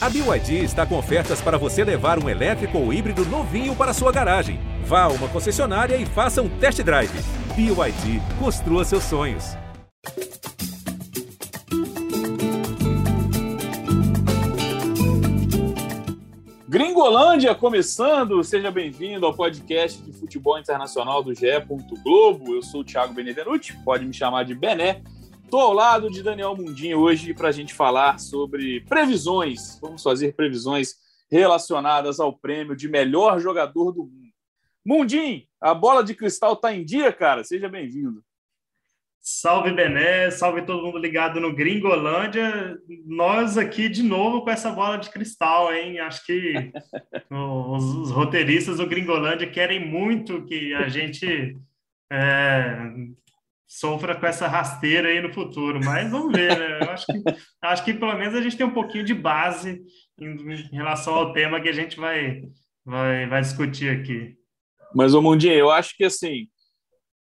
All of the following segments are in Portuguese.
A BYD está com ofertas para você levar um elétrico ou híbrido novinho para sua garagem. Vá a uma concessionária e faça um test drive. BYD, construa seus sonhos. Gringolândia começando, seja bem-vindo ao podcast de futebol internacional do GE. Globo. Eu sou o Thiago Benevenuti, pode me chamar de Bené. Estou ao lado de Daniel Mundinho hoje para a gente falar sobre previsões. Vamos fazer previsões relacionadas ao prêmio de melhor jogador do mundo. Mundinho, a bola de cristal está em dia, cara. Seja bem-vindo. Salve Bené, salve todo mundo ligado no Gringolândia. Nós aqui de novo com essa bola de cristal, hein? Acho que os, os, roteiristas do Gringolândia querem muito que a gente é, sofra com essa rasteira aí no futuro, mas vamos ver, né? Eu acho que, acho que pelo menos a gente tem um pouquinho de base em, em relação ao tema que a gente vai, vai, vai discutir aqui. Mas, ô Mundinho, eu acho que assim,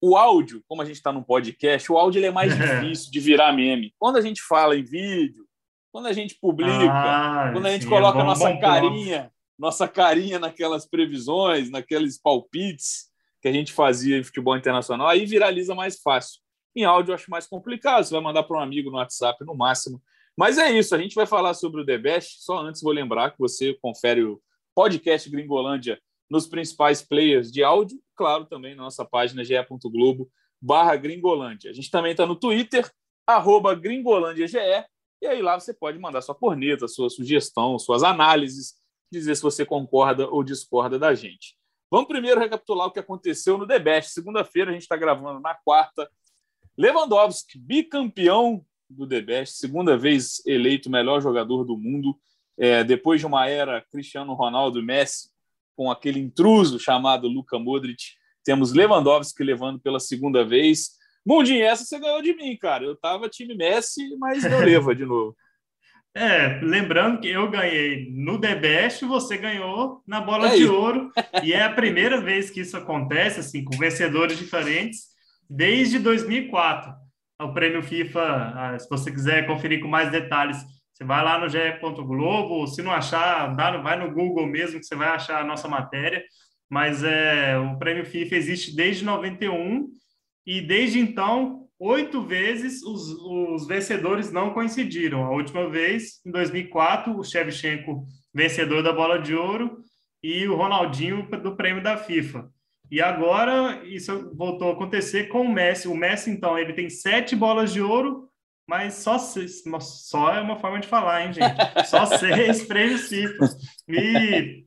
o áudio, como a gente está num podcast, o áudio é mais difícil de virar meme. Quando a gente fala em vídeo, quando a gente publica, ah, quando a gente sim, coloca é bom, nossa bom carinha, ponto. nossa carinha naquelas previsões, naqueles palpites, que a gente fazia em futebol internacional, aí viraliza mais fácil. Em áudio eu acho mais complicado, você vai mandar para um amigo no WhatsApp no máximo. Mas é isso, a gente vai falar sobre o The Best. Só antes vou lembrar que você confere o podcast Gringolândia nos principais players de áudio, claro, também na nossa página ge.globo barra Gringolândia. A gente também está no Twitter, arroba GringolândiaGE, e aí lá você pode mandar sua corneta, sua sugestão, suas análises, dizer se você concorda ou discorda da gente. Vamos primeiro recapitular o que aconteceu no The Best. Segunda-feira, a gente está gravando na quarta. Lewandowski, bicampeão do The Best, segunda vez eleito melhor jogador do mundo, é, depois de uma era Cristiano Ronaldo Messi, com aquele intruso chamado Luka Modric. Temos Lewandowski levando pela segunda vez. Mundinho, essa você ganhou de mim, cara. Eu tava time Messi, mas não leva de novo. É, lembrando que eu ganhei no The Best, você ganhou na bola é de ouro, e é a primeira vez que isso acontece, assim, com vencedores diferentes, desde 2004. O prêmio FIFA, ah, se você quiser conferir com mais detalhes, você vai lá no ge.globo, se não achar, dá, vai no Google mesmo que você vai achar a nossa matéria, mas é, o prêmio FIFA existe desde 91, e desde então oito vezes os, os, vencedores não coincidiram. A última vez, em 2004, o Shevchenko, vencedor da Bola de Ouro, e o Ronaldinho do prêmio da FIFA. E agora isso voltou a acontecer com o Messi. O Messi, então, ele tem sete bolas de ouro, mas só, seis, só é uma forma de falar, hein, gente? Só seis prêmios FIFA. E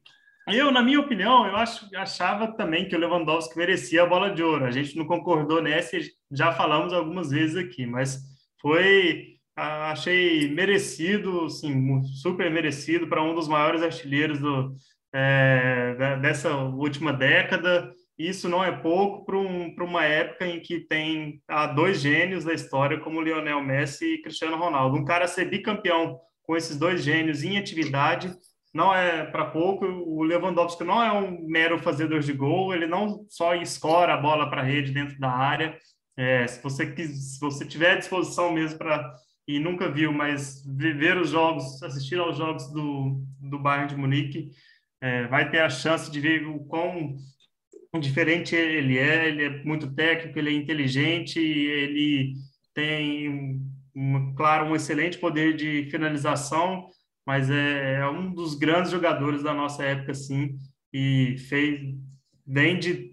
eu, na minha opinião, eu acho, achava também que o Lewandowski merecia a bola de ouro. A gente não concordou nessa, já falamos algumas vezes aqui, mas foi, achei merecido, sim, super merecido para um dos maiores artilheiros do, é, dessa última década. Isso não é pouco para um, uma época em que tem há dois gênios da história, como Lionel Messi e Cristiano Ronaldo. Um cara ser bicampeão com esses dois gênios em atividade não é para pouco. O Lewandowski não é um mero fazedor de gol, ele não só escora a bola para a rede dentro da área. É, se você se você tiver disposição mesmo para e nunca viu, mas ver os jogos, assistir aos jogos do, do Bayern de Munique, é, vai ter a chance de ver o quão diferente ele é. Ele é muito técnico, ele é inteligente, ele tem, um, claro, um excelente poder de finalização mas é, é, um dos grandes jogadores da nossa época, sim, e fez bem de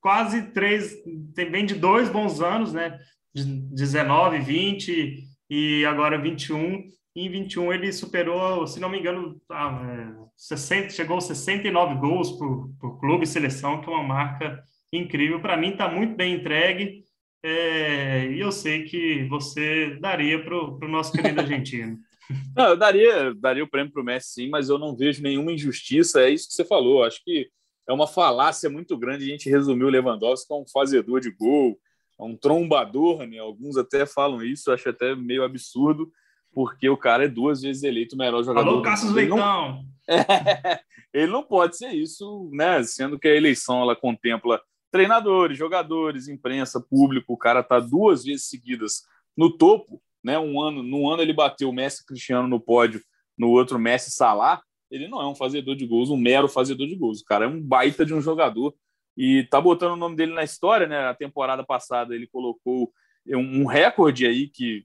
quase três, tem bem de dois bons anos, né? De 19, 20 e agora 21. E em 21 ele superou, se não me engano, a, 60, é, chegou a 69 gols por, por clube e seleção, que é uma marca incrível. Para mim, está muito bem entregue. É, e eu sei que você daria para o nosso querido argentino. Não, eu daria, daria o prêmio para o Messi, sim, mas eu não vejo nenhuma injustiça. É isso que você falou. Acho que é uma falácia muito grande a gente resumir o Lewandowski como um fazedor de gol, um trombador, né? Alguns até falam isso, acho até meio absurdo, porque o cara é duas vezes eleito o melhor jogador. Falou Cassius Leitão! Não... É, ele não pode ser isso, né? Sendo que a eleição ela contempla treinadores, jogadores, imprensa, público. O cara está duas vezes seguidas no topo né? Um ano, no ano ele bateu o Messi Cristiano no pódio no outro Messi Salah, ele não é um fazedor de gols, um mero fazedor de gols. O cara é um baita de um jogador e tá botando o nome dele na história, né? A temporada passada ele colocou um recorde aí que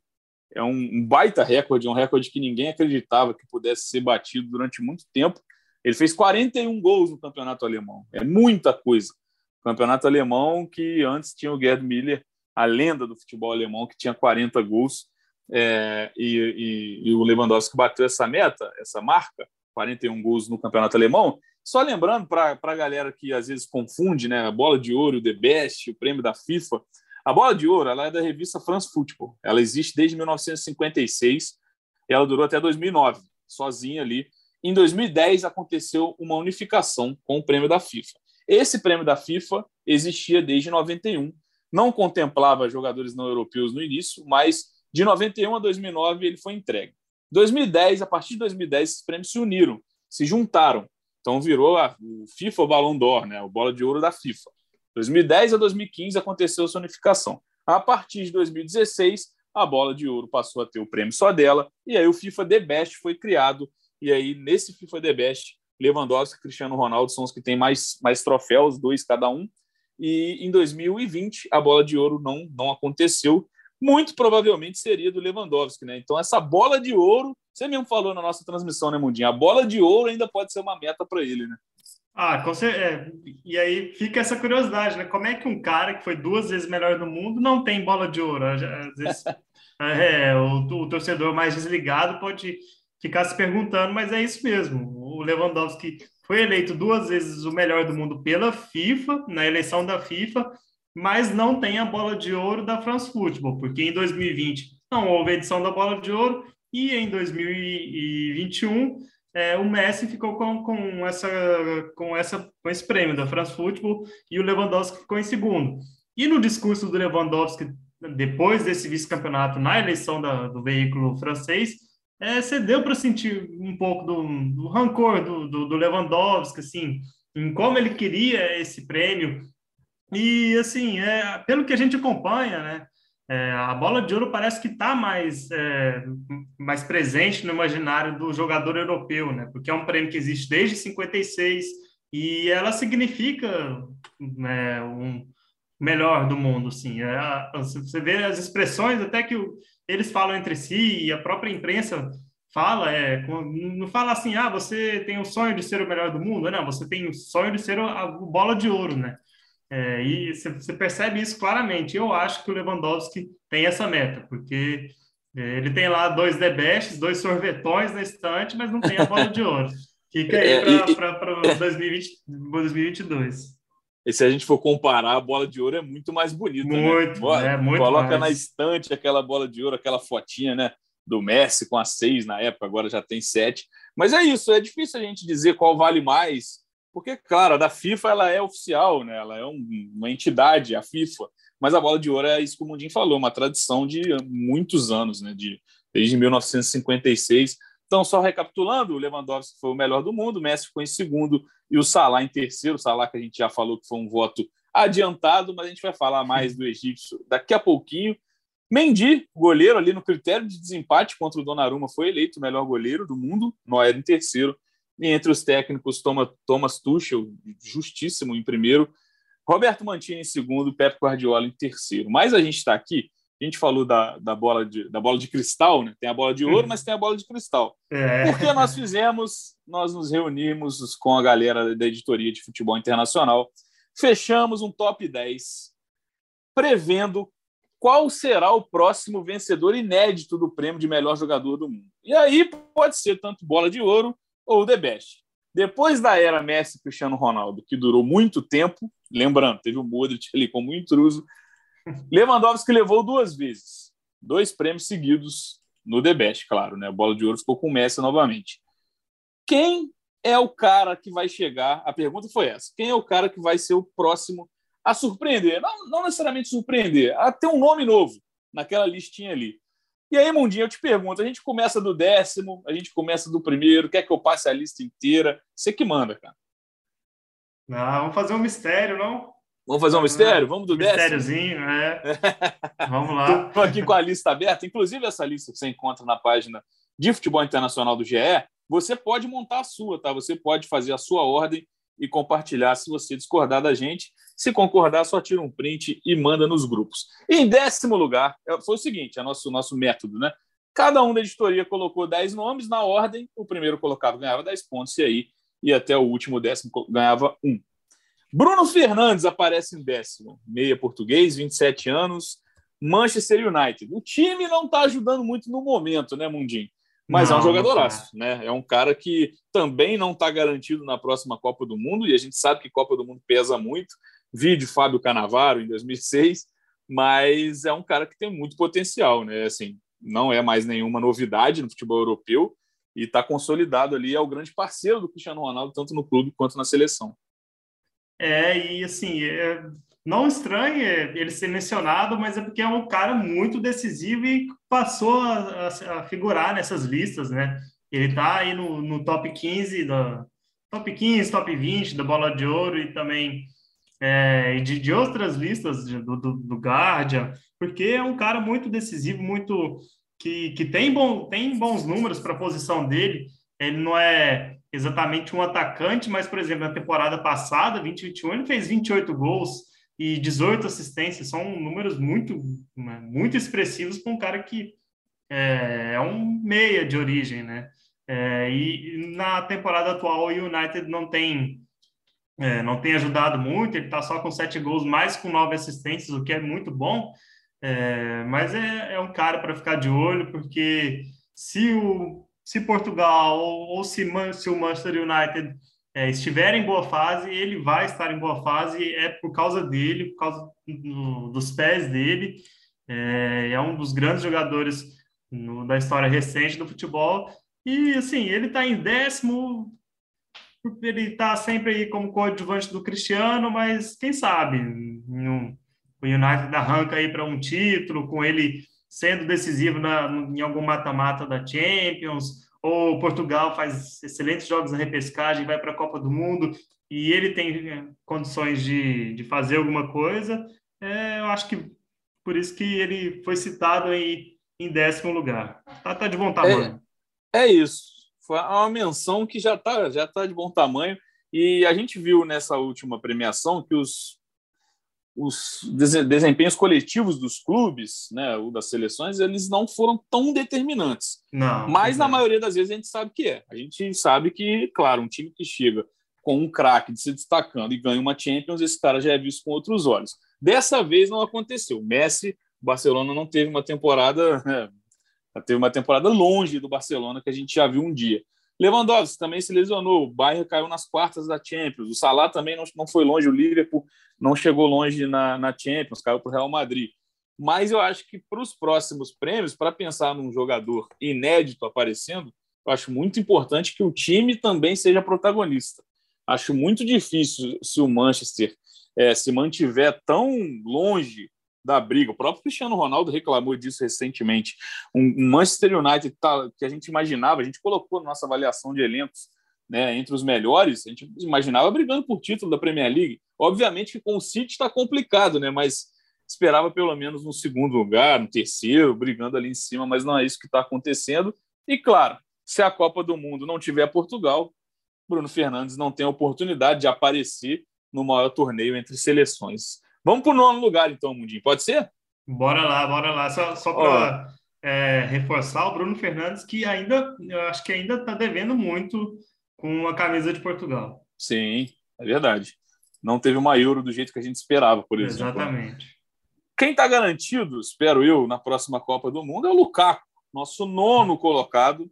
é um baita recorde, um recorde que ninguém acreditava que pudesse ser batido durante muito tempo. Ele fez 41 gols no campeonato alemão. É muita coisa. campeonato alemão que antes tinha o Gerd Miller, a lenda do futebol alemão, que tinha 40 gols. É, e, e, e, o Lewandowski bateu essa meta, essa marca, 41 gols no campeonato alemão. Só lembrando para a galera que às vezes confunde né, a bola de ouro, o The Best, o prêmio da FIFA. A bola de ouro ela é da revista France Football. Ela existe desde 1956 e ela durou até 2009, sozinha ali. Em 2010 aconteceu uma unificação com o prêmio da FIFA. Esse prêmio da FIFA existia desde 91, não contemplava jogadores não europeus no início, mas de 91 a 2009 ele foi entregue. 2010, a partir de 2010, esses prêmios se uniram, se juntaram. Então virou a, FIFA Ballon d'Or, né, o bola de ouro da FIFA. 2010 a 2015 aconteceu essa unificação. A partir de 2016, a bola de ouro passou a ter o prêmio só dela, e aí o FIFA The Best foi criado. E aí, nesse FIFA The Best, Lewandowski e Cristiano Ronaldo são os que têm mais, mais troféus, dois cada um. E em 2020, a bola de ouro não, não aconteceu. Muito provavelmente seria do Lewandowski, né? Então, essa bola de ouro, você mesmo falou na nossa transmissão, né, Mundinho? A bola de ouro ainda pode ser uma meta para ele, né? Ah, com certeza. É, e aí fica essa curiosidade, né? Como é que um cara que foi duas vezes melhor do mundo não tem bola de ouro? Às vezes é, o, o, torcedor mais desligado pode ficar se perguntando, mas é isso mesmo. O Lewandowski foi eleito duas vezes o melhor do mundo pela FIFA, na eleição da FIFA, mas não tem a bola de ouro da France Football, porque em 2020 não houve edição da bola de ouro e em 2021 é, o Messi ficou com, com, essa, com, essa, com esse prêmio da France Football e o Lewandowski ficou em segundo. E no discurso do Lewandowski, depois desse vice-campeonato, na eleição da, do veículo francês, é, você deu para sentir um pouco do, do rancor do, do, do, Lewandowski, assim, em como ele queria esse prêmio. E, assim, é, pelo que a gente acompanha, né, é, a bola de ouro parece que está mais, é, mais presente no imaginário do jogador europeu, né? Porque é um prêmio que existe desde 56 e ela significa né, um melhor do mundo, sim. É, você vê as expressões até que eles falam entre si e a própria imprensa fala, é, não fala assim, ah, você tem o sonho de ser o melhor do mundo, não, você tem o sonho de ser a bola de ouro, né? É, e você percebe isso claramente. Eu acho que o Lewandowski tem essa meta, porque é, ele tem lá dois debestes, dois sorvetões na estante, mas não tem a bola de ouro. Fica aí para 2022. E se a gente for comparar, a bola de ouro é muito mais bonita. Né? Muito, né? é, muito Coloca mais. na estante aquela bola de ouro, aquela fotinha, né? Do Messi com a seis na época, agora já tem sete. Mas é isso, é difícil a gente dizer qual vale mais porque, claro, a da FIFA ela é oficial, né? ela é um, uma entidade, a FIFA, mas a bola de ouro é isso que o Mundinho falou, uma tradição de muitos anos, né? de, desde 1956. Então, só recapitulando, o Lewandowski foi o melhor do mundo, o Messi ficou em segundo e o Salah em terceiro. O Salah que a gente já falou que foi um voto adiantado, mas a gente vai falar mais do egípcio daqui a pouquinho. Mendy, goleiro ali no critério de desempate contra o Donnarumma, foi eleito o melhor goleiro do mundo, Neuer em terceiro. E entre os técnicos, Thomas Tuchel, justíssimo em primeiro, Roberto Mantini em segundo, Pep Guardiola em terceiro. Mas a gente está aqui, a gente falou da, da, bola de, da bola de cristal, né? Tem a bola de ouro, mas tem a bola de cristal. É. Porque nós fizemos, nós nos reunimos com a galera da editoria de futebol internacional, fechamos um top 10, prevendo qual será o próximo vencedor inédito do prêmio de melhor jogador do mundo. E aí pode ser tanto bola de ouro ou The Best. Depois da era Messi Cristiano Ronaldo, que durou muito tempo, lembrando, teve o Modric ali como intruso, Lewandowski levou duas vezes, dois prêmios seguidos no The Best, claro, né? A bola de ouro ficou com o Messi novamente. Quem é o cara que vai chegar? A pergunta foi essa: quem é o cara que vai ser o próximo a surpreender? Não, não necessariamente surpreender, a ter um nome novo naquela listinha ali. E aí, Mundinho, eu te pergunto: a gente começa do décimo, a gente começa do primeiro, quer que eu passe a lista inteira? Você que manda, cara. Não, vamos fazer um mistério, não? Vamos fazer um mistério? Vamos do Mistériozinho, décimo? é. vamos lá. Estou aqui com a lista aberta. Inclusive, essa lista que você encontra na página de futebol internacional do GE, você pode montar a sua, tá? Você pode fazer a sua ordem e compartilhar se você discordar da gente. Se concordar, só tira um print e manda nos grupos. em décimo lugar, é, foi o seguinte: é nosso, nosso método, né? Cada um da editoria colocou 10 nomes na ordem, o primeiro colocado ganhava 10 pontos, e aí e até o último décimo ganhava um. Bruno Fernandes aparece em décimo, meia português, 27 anos, Manchester United. O time não está ajudando muito no momento, né, Mundinho? Mas não, é um jogadoraço, né? É um cara que também não está garantido na próxima Copa do Mundo, e a gente sabe que Copa do Mundo pesa muito. Vídeo Fábio Canavaro em 2006, mas é um cara que tem muito potencial, né? Assim, não é mais nenhuma novidade no futebol europeu e está consolidado ali, é o grande parceiro do Cristiano Ronaldo, tanto no clube quanto na seleção. É, e assim, é, não estranhe ele ser mencionado, mas é porque é um cara muito decisivo e passou a, a, a figurar nessas listas, né? Ele está aí no, no, top 15 da top 15, top 20 da Bola de Ouro e também é, de, de outras listas do, do, do Guardian, porque é um cara muito decisivo, muito que, que tem, bom, tem bons números para a posição dele. Ele não é exatamente um atacante, mas, por exemplo, na temporada passada, 2021, ele fez 28 gols e 18 assistências. São números muito, né, muito expressivos para um cara que é, é, um meia de origem, né? É, e na temporada atual, o United não tem é, não tem ajudado muito, ele está só com sete gols, mais com nove assistências, o que é muito bom, é, mas é, é, um cara para ficar de olho, porque se, o, se Portugal ou, ou se, se, o Manchester United é, estiver em boa fase, ele vai estar em boa fase, é por causa dele, por causa do, dos pés dele. É, é, um dos grandes jogadores no, da história recente do futebol. E assim, ele está em décimo, ele está sempre aí como coadjuvante do Cristiano, mas quem sabe? O United arranca aí para um título, com ele sendo decisivo na, em algum mata-mata da Champions, ou Portugal faz excelentes jogos na repescagem, vai para a Copa do Mundo e ele tem é, condições de, de fazer alguma coisa, é, eu acho que por isso que ele foi citado aí em décimo lugar. Tá, tá de bom tamanho. É, é isso. Foi uma menção que já tá, já tá de bom tamanho. E a gente viu nessa última premiação que os os desempenhos coletivos dos clubes, né, ou das seleções, eles não foram tão determinantes. Não. Mas na maioria das vezes a gente sabe que é. A gente sabe que, claro, um time que chega com um craque se destacando e ganha uma Champions, esse cara já é visto com outros olhos. Dessa vez não aconteceu. O Messi, o Barcelona não teve uma temporada, é, teve uma temporada longe do Barcelona que a gente já viu um dia. Lewandowski também se lesionou, o Bayern caiu nas quartas da Champions, o Salah também não, não foi longe, o Liverpool não chegou longe na, na Champions, caiu para o Real Madrid. Mas eu acho que para os próximos prêmios, para pensar num jogador inédito aparecendo, eu acho muito importante que o time também seja protagonista. Acho muito difícil se o Manchester é, se mantiver tão longe da briga. O próprio Cristiano Ronaldo reclamou disso recentemente. Um Manchester United tá, que a gente imaginava, a gente colocou na nossa avaliação de elencos né, entre os melhores, a gente imaginava brigando por título da Premier League. Obviamente que com o City está complicado, né, mas esperava pelo menos no segundo lugar, no terceiro, brigando ali em cima, mas não é isso que está acontecendo. E claro, se a Copa do Mundo não tiver Portugal, Bruno Fernandes não tem a oportunidade de aparecer no maior torneio entre seleções. Vamos para o nono lugar, então, Mundinho. Pode ser? Bora lá, bora lá. Só, só para é, reforçar o Bruno Fernandes, que ainda, eu acho que ainda está devendo muito com a camisa de Portugal. Sim, é verdade. Não teve uma euro do jeito que a gente esperava, por exemplo. Exatamente. Quem está garantido, espero eu, na próxima Copa do Mundo é o Lukaku, nosso nono colocado,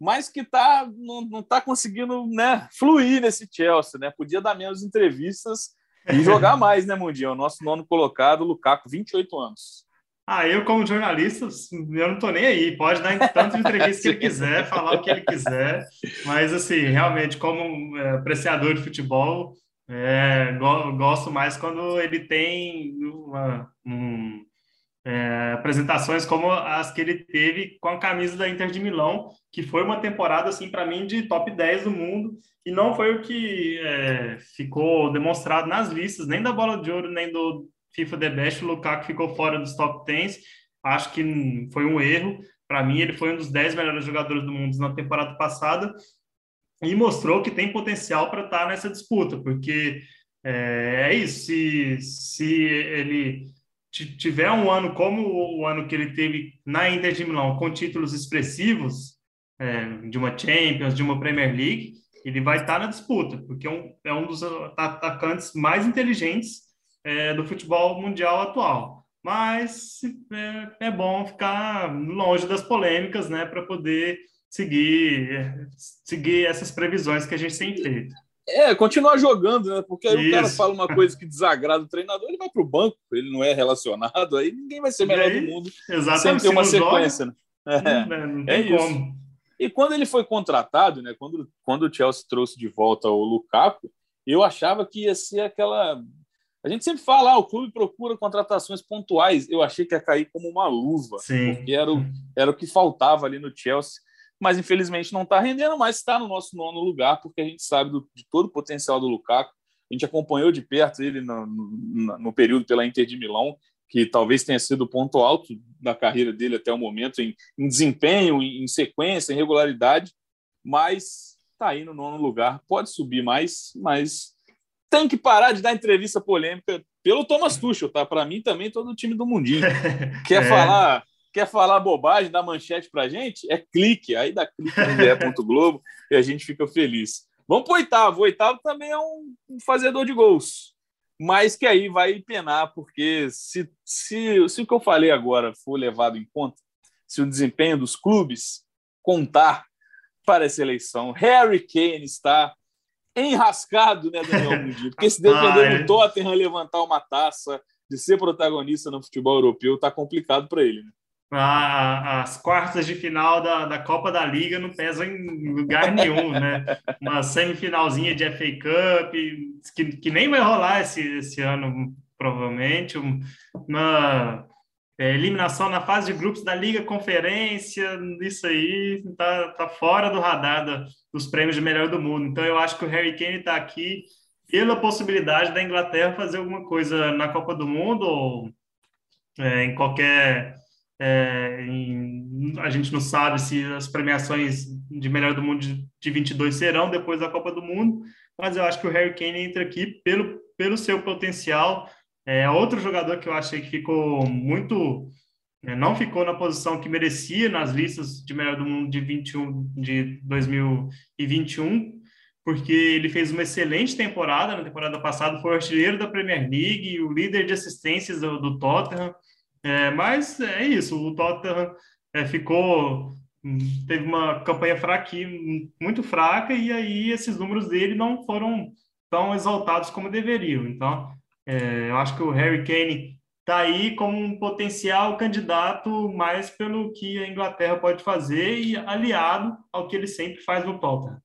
mas que tá, não está conseguindo né, fluir nesse Chelsea. Né? Podia dar menos entrevistas e jogar mais, né, Mundinho? O nosso nono colocado, Lukaku, 28 anos. Ah, eu, como jornalista, eu não tô nem aí. Pode dar tanto entrevista que ele quiser, falar o que ele quiser. Mas, assim, realmente, como é, apreciador de futebol, é, gosto mais quando ele tem uma, um, é, apresentações como as que ele teve com a camisa da Inter de Milão, que foi uma temporada, assim, para mim, de top 10 do mundo, e não foi o que é, ficou demonstrado nas listas, nem da Bola de Ouro, nem do FIFA The Best, o Lukaku ficou fora dos top 10, acho que foi um erro, Para mim, ele foi um dos 10 melhores jogadores do mundo na temporada passada e mostrou que tem potencial para estar tá nessa disputa, porque é, é isso. Se, se ele tiver um ano como o ano que ele teve na Inter de Milão, com títulos expressivos, é, de uma Champions, de uma Premier League, ele vai estar na disputa, porque é um, é um dos atacantes mais inteligentes é, do futebol mundial atual. Mas é, é bom ficar longe das polêmicas, né, para poder seguir, seguir essas previsões que a gente tem feito. É, continuar jogando, né? Porque aí Isso. o cara fala uma coisa que desagrada o treinador, ele vai para o banco, ele não é relacionado, aí ninguém vai ser melhor aí, do mundo exatamente, sem ter uma sequência. Né? É, não, não é isso. Como. E quando ele foi contratado, né? Quando, quando o Chelsea trouxe de volta o Lukaku, eu achava que ia ser aquela. A gente sempre fala, ah, o clube procura contratações pontuais. Eu achei que ia cair como uma luva, Sim. porque era o, era o que faltava ali no Chelsea mas infelizmente não está rendendo, mas está no nosso nono lugar, porque a gente sabe do, de todo o potencial do Lukaku. A gente acompanhou de perto ele no, no, no, período pela Inter de Milão, que talvez tenha sido o ponto alto da carreira dele até o momento, em, em desempenho, em, em, sequência, em regularidade, mas está aí no nono lugar. Pode subir mais, mas tem que parar de dar entrevista polêmica pelo Thomas Tuchel, tá? Para mim também todo o time do mundinho. Quer é. falar Quer falar bobagem, dá manchete para gente? É clique, aí dá clique no GE.globo e a gente fica feliz. Vamos para o oitavo. O oitavo também é um fazedor de gols, mas que aí vai penar, porque se, se, se o que eu falei agora for levado em conta, se o desempenho dos clubes contar para essa eleição, Harry Kane está enrascado, né, Daniel Mundi? Porque se depender ah, do Tottenham levantar uma taça, de ser protagonista no futebol europeu, tá complicado para ele. Né? As quartas de final da, da Copa da Liga não pesam em lugar nenhum, né? Uma semifinalzinha de FA Cup, que, que nem vai rolar esse, esse ano, provavelmente. Uma é, eliminação na fase de grupos da Liga Conferência, isso aí tá, tá fora do radar da, dos prêmios de melhor do mundo. Então eu acho que o Harry Kane está aqui pela possibilidade da Inglaterra fazer alguma coisa na Copa do Mundo ou é, em qualquer é, a gente não sabe se as premiações de melhor do mundo de, de 22 serão depois da Copa do Mundo, mas eu acho que o Harry Kane entra aqui pelo, pelo seu potencial. É outro jogador que eu achei que ficou muito é, não ficou na posição que merecia nas listas de melhor do mundo de 21 de 2021, porque ele fez uma excelente temporada na temporada passada, foi artilheiro da Premier League, o líder de assistências do, do Tottenham. É, mas é isso, o Tottenham é, ficou teve uma campanha fraca, muito fraca e aí esses números dele não foram tão exaltados como deveriam. Então, é, eu acho que o Harry Kane está aí como um potencial candidato mais pelo que a Inglaterra pode fazer e aliado ao que ele sempre faz no Tottenham.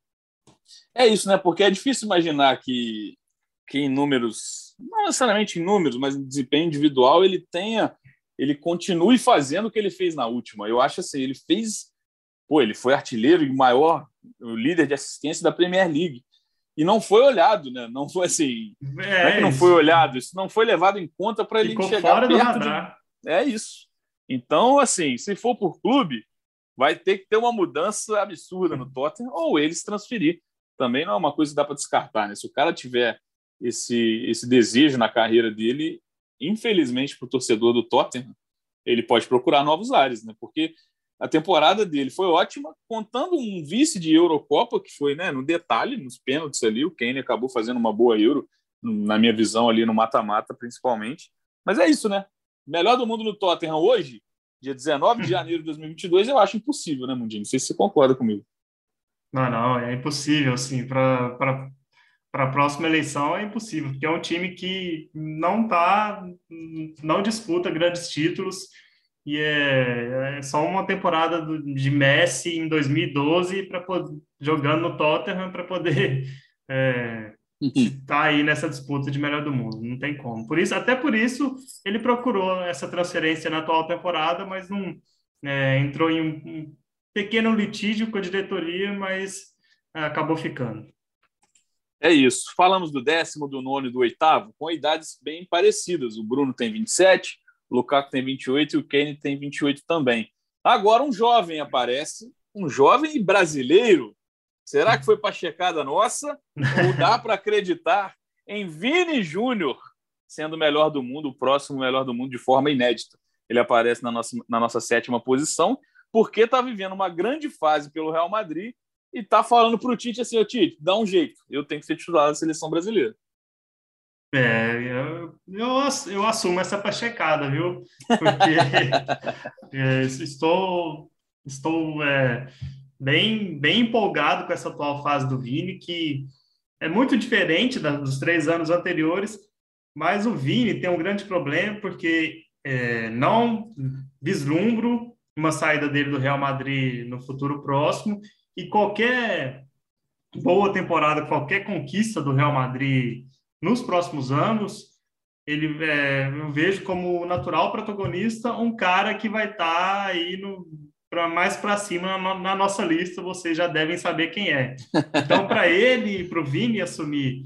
É isso, né? Porque é difícil imaginar que, que em números, não necessariamente em números, mas em desempenho individual, ele tenha ele continue fazendo o que ele fez na última. Eu acho assim, ele fez, pô, ele foi artilheiro e maior, o líder de assistência da Premier League. E não foi olhado, né? Não foi assim. É, não é que não foi olhado, isso não foi levado em conta para ele chegar fora perto de... É isso. Então, assim, se for por clube, vai ter que ter uma mudança absurda no Tottenham ou eles transferir. Também não é uma coisa que dá para descartar, né? Se o cara tiver esse, esse desejo na carreira dele, infelizmente, para o torcedor do Tottenham, ele pode procurar novos ares, né? Porque a temporada dele foi ótima, contando um vice de Eurocopa, que foi né, no detalhe, nos pênaltis ali. O Kane acabou fazendo uma boa Euro, na minha visão, ali no mata-mata, principalmente. Mas é isso, né? Melhor do mundo no Tottenham hoje, dia 19 de janeiro de 2022, eu acho impossível, né, Mundinho? Não sei se você concorda comigo. Não, não, é impossível, assim, para para a próxima eleição é impossível, porque é um time que não tá, não disputa grandes títulos e é, é só uma temporada do, de Messi em 2012 para jogando no Tottenham para poder é, estar tá aí nessa disputa de melhor do mundo. Não tem como. Por isso, até por isso, ele procurou essa transferência na atual temporada, mas não é, entrou em um, um pequeno litígio com a diretoria, mas é, acabou ficando. É isso. Falamos do décimo, do nono e do oitavo, com idades bem parecidas. O Bruno tem 27, o Lukaku tem 28 e o Kane tem 28 também. Agora um jovem aparece, um jovem brasileiro. Será que foi para checada nossa? Ou dá para acreditar em Vini Júnior sendo o melhor do mundo, o próximo melhor do mundo de forma inédita? Ele aparece na nossa, na nossa sétima posição, porque está vivendo uma grande fase pelo Real Madrid e está falando para o Tite assim: Ô Tite, dá um jeito, eu tenho que ser titular da seleção brasileira. É, eu, eu, eu assumo essa pachecada, viu? Porque é, estou, estou é, bem, bem empolgado com essa atual fase do Vini, que é muito diferente da, dos três anos anteriores, mas o Vini tem um grande problema, porque é, não vislumbro uma saída dele do Real Madrid no futuro próximo, e qualquer boa temporada, qualquer conquista do Real Madrid nos próximos anos, ele é, eu vejo como natural protagonista um cara que vai estar tá aí no para mais para cima na, na, nossa lista, vocês já devem saber quem é. Então, para ele e para o Vini assumir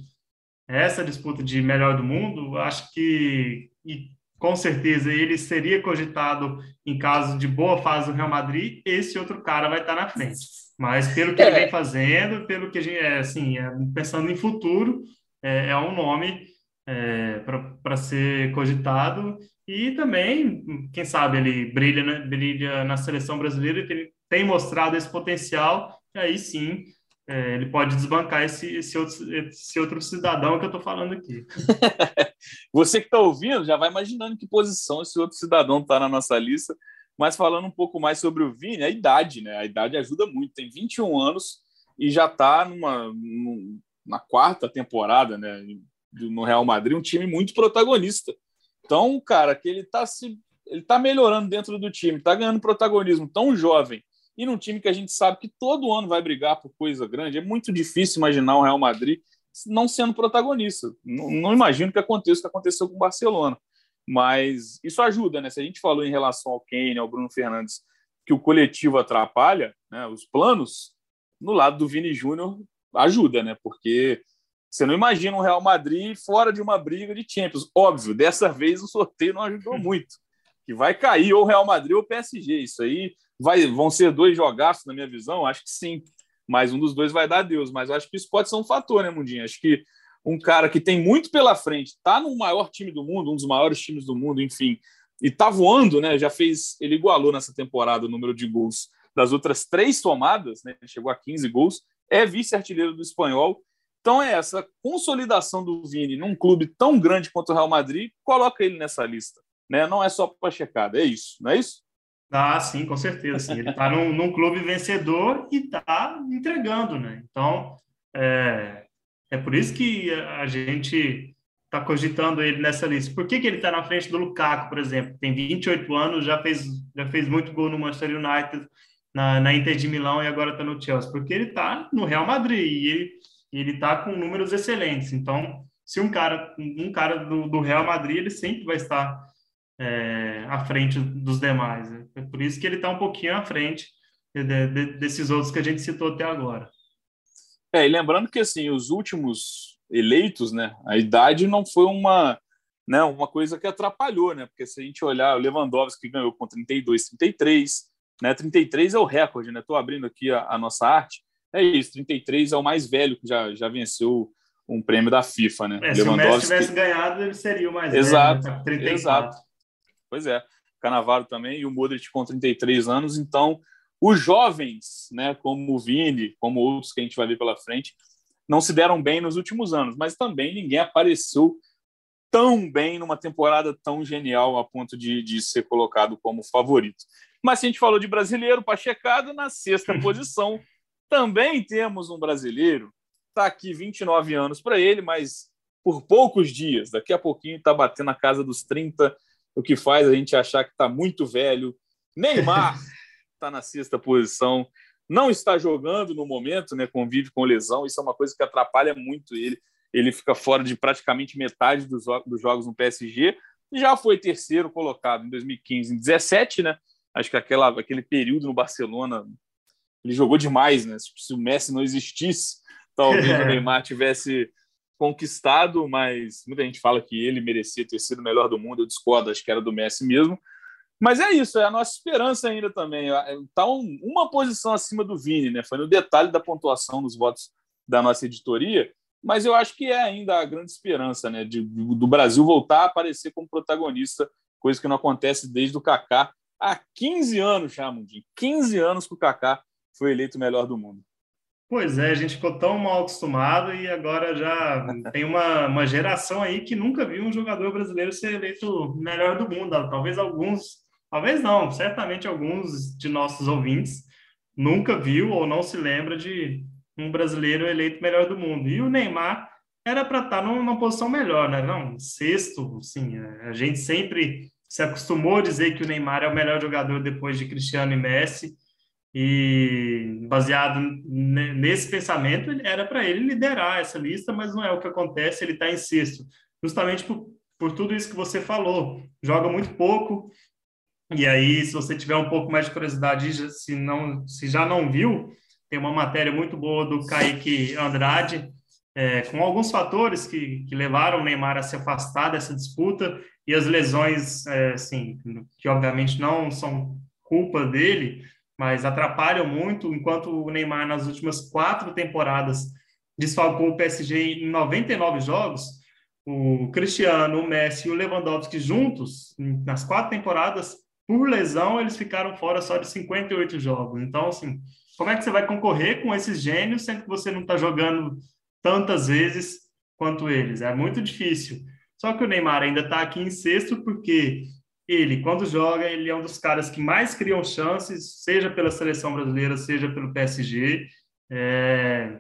essa disputa de melhor do mundo, acho que e com certeza ele seria cogitado em caso de boa fase do Real Madrid, esse outro cara vai estar na frente. Mas pelo que é. ele vem fazendo, pelo que a gente, é, assim, é, pensando em futuro, é, é um nome é, para ser cogitado e também, quem sabe, ele brilha, né, brilha na seleção brasileira e tem, tem mostrado esse potencial, e aí sim é, ele pode desbancar esse, esse, outro, esse outro cidadão que eu estou falando aqui. Você que está ouvindo já vai imaginando que posição esse outro cidadão está na nossa lista, mas falando um pouco mais sobre o Vini, a idade, né? A idade ajuda muito, tem 21 anos e já está numa, na quarta temporada, né, no Real Madrid, um time muito protagonista. Então, cara, que ele está se ele tá melhorando dentro do time, está ganhando protagonismo tão jovem e num time que a gente sabe que todo ano vai brigar por coisa grande. É muito difícil imaginar o Real Madrid não sendo protagonista. Não, não imagino que aconteça o que aconteceu com o Barcelona. Mas isso ajuda, né? Se a gente falou em relação ao Kane, ao Bruno Fernandes, que o coletivo atrapalha, né, os planos, no lado do Vini Júnior ajuda, né? Porque você não imagina um Real Madrid fora de uma briga de Champions. Óbvio, dessa vez o sorteio não ajudou muito. Que vai cair ou o Real Madrid ou o PSG. Isso aí vai, vão ser dois jogaços, na minha visão? Acho que sim. Mas um dos dois vai dar Deus. Mas acho que isso pode ser um fator, né, Mundinho? Acho que um cara que tem muito pela frente, está no maior time do mundo, um dos maiores times do mundo, enfim, e está voando, né? Já fez, ele igualou nessa temporada o número de gols das outras três tomadas, né? Chegou a 15 gols é vice-artilheiro do espanhol. Então, é essa consolidação do Vini num clube tão grande quanto o Real Madrid, coloca ele nessa lista. Né? Não é só para checada, é isso, não é isso? Ah, sim, com certeza. Sim. Ele está num, num, clube vencedor e está entregando, né? Então, é, é por isso que a gente está cogitando ele nessa lista. Por que, que ele está na frente do Lukaku, por exemplo? Tem 28 anos, já fez, já fez muito gol no Manchester United, na, na Inter de Milão e agora está no Chelsea, porque ele está no Real Madrid e ele ele está com números excelentes. Então, se um cara um cara do, do Real Madrid ele sempre vai estar é, à frente dos demais. Né? É por isso que ele está um pouquinho à frente de, de, desses outros que a gente citou até agora. É, e lembrando que assim os últimos eleitos, né, a idade não foi uma né, uma coisa que atrapalhou, né? Porque se a gente olhar o Lewandowski ganhou com 32, 33, né? 33 é o recorde, né? Estou abrindo aqui a, a, nossa arte. É isso, 33 é o mais velho que já, já venceu um prêmio da FIFA, né? É, se o Messi tivesse ganhado, ele seria o mais exato, velho, né? Exato. Pois é. Canavaro também e o Modric com 33 anos. Então, os jovens, né, como o Vini, como outros que a gente vai ver pela frente, não se deram bem nos últimos anos, mas também ninguém apareceu tão bem numa temporada tão genial a ponto de, de ser colocado como favorito. Mas se a gente falou de brasileiro, Pachecado, na sexta posição, também temos um brasileiro. Está aqui 29 anos para ele, mas por poucos dias. Daqui a pouquinho está batendo a casa dos 30, o que faz a gente achar que está muito velho. Neymar está na sexta posição, não está jogando no momento, né? convive com lesão. Isso é uma coisa que atrapalha muito ele. Ele fica fora de praticamente metade dos, dos jogos no PSG. Já foi terceiro colocado em 2015, em 17, né? Acho que aquela, aquele período no Barcelona, ele jogou demais, né? Se o Messi não existisse, talvez o Neymar tivesse conquistado, mas muita gente fala que ele merecia ter sido o melhor do mundo, eu discordo, acho que era do Messi mesmo. Mas é isso, é a nossa esperança ainda também. Está um, uma posição acima do Vini, né? Foi no detalhe da pontuação nos votos da nossa editoria, mas eu acho que é ainda a grande esperança, né? De, do Brasil voltar a aparecer como protagonista, coisa que não acontece desde o Kaká há 15 anos, Chamundinho. 15 anos que o Kaká foi eleito o melhor do mundo. Pois é, a gente ficou tão mal acostumado e agora já tem uma, uma geração aí que nunca viu um jogador brasileiro ser eleito melhor do mundo. Talvez alguns, talvez não, certamente alguns de nossos ouvintes nunca viu ou não se lembra de um brasileiro eleito melhor do mundo. E o Neymar era para estar tá numa posição melhor, né? Não, sexto, sim. A gente sempre se acostumou a dizer que o Neymar é o melhor jogador depois de Cristiano e Messi. E baseado nesse pensamento, era para ele liderar essa lista, mas não é o que acontece, ele está em sexto, justamente por, por tudo isso que você falou. Joga muito pouco, e aí, se você tiver um pouco mais de curiosidade, se, não, se já não viu, tem uma matéria muito boa do Kaique Andrade, é, com alguns fatores que, que levaram o Neymar a se afastar dessa disputa e as lesões, é, assim, que obviamente não são culpa dele, mas atrapalham muito, enquanto o Neymar, nas últimas quatro temporadas, desfalcou o PSG em 99 jogos, o Cristiano, o Messi e o Lewandowski juntos, nas quatro temporadas, por lesão, eles ficaram fora só de 58 jogos. Então, assim, como é que você vai concorrer com esses gênios, sendo que você não está jogando tantas vezes quanto eles? É muito difícil. Só que o Neymar ainda está aqui em sexto, porque ele, quando joga, ele é um dos caras que mais criam chances, seja pela seleção brasileira, seja pelo PSG. É,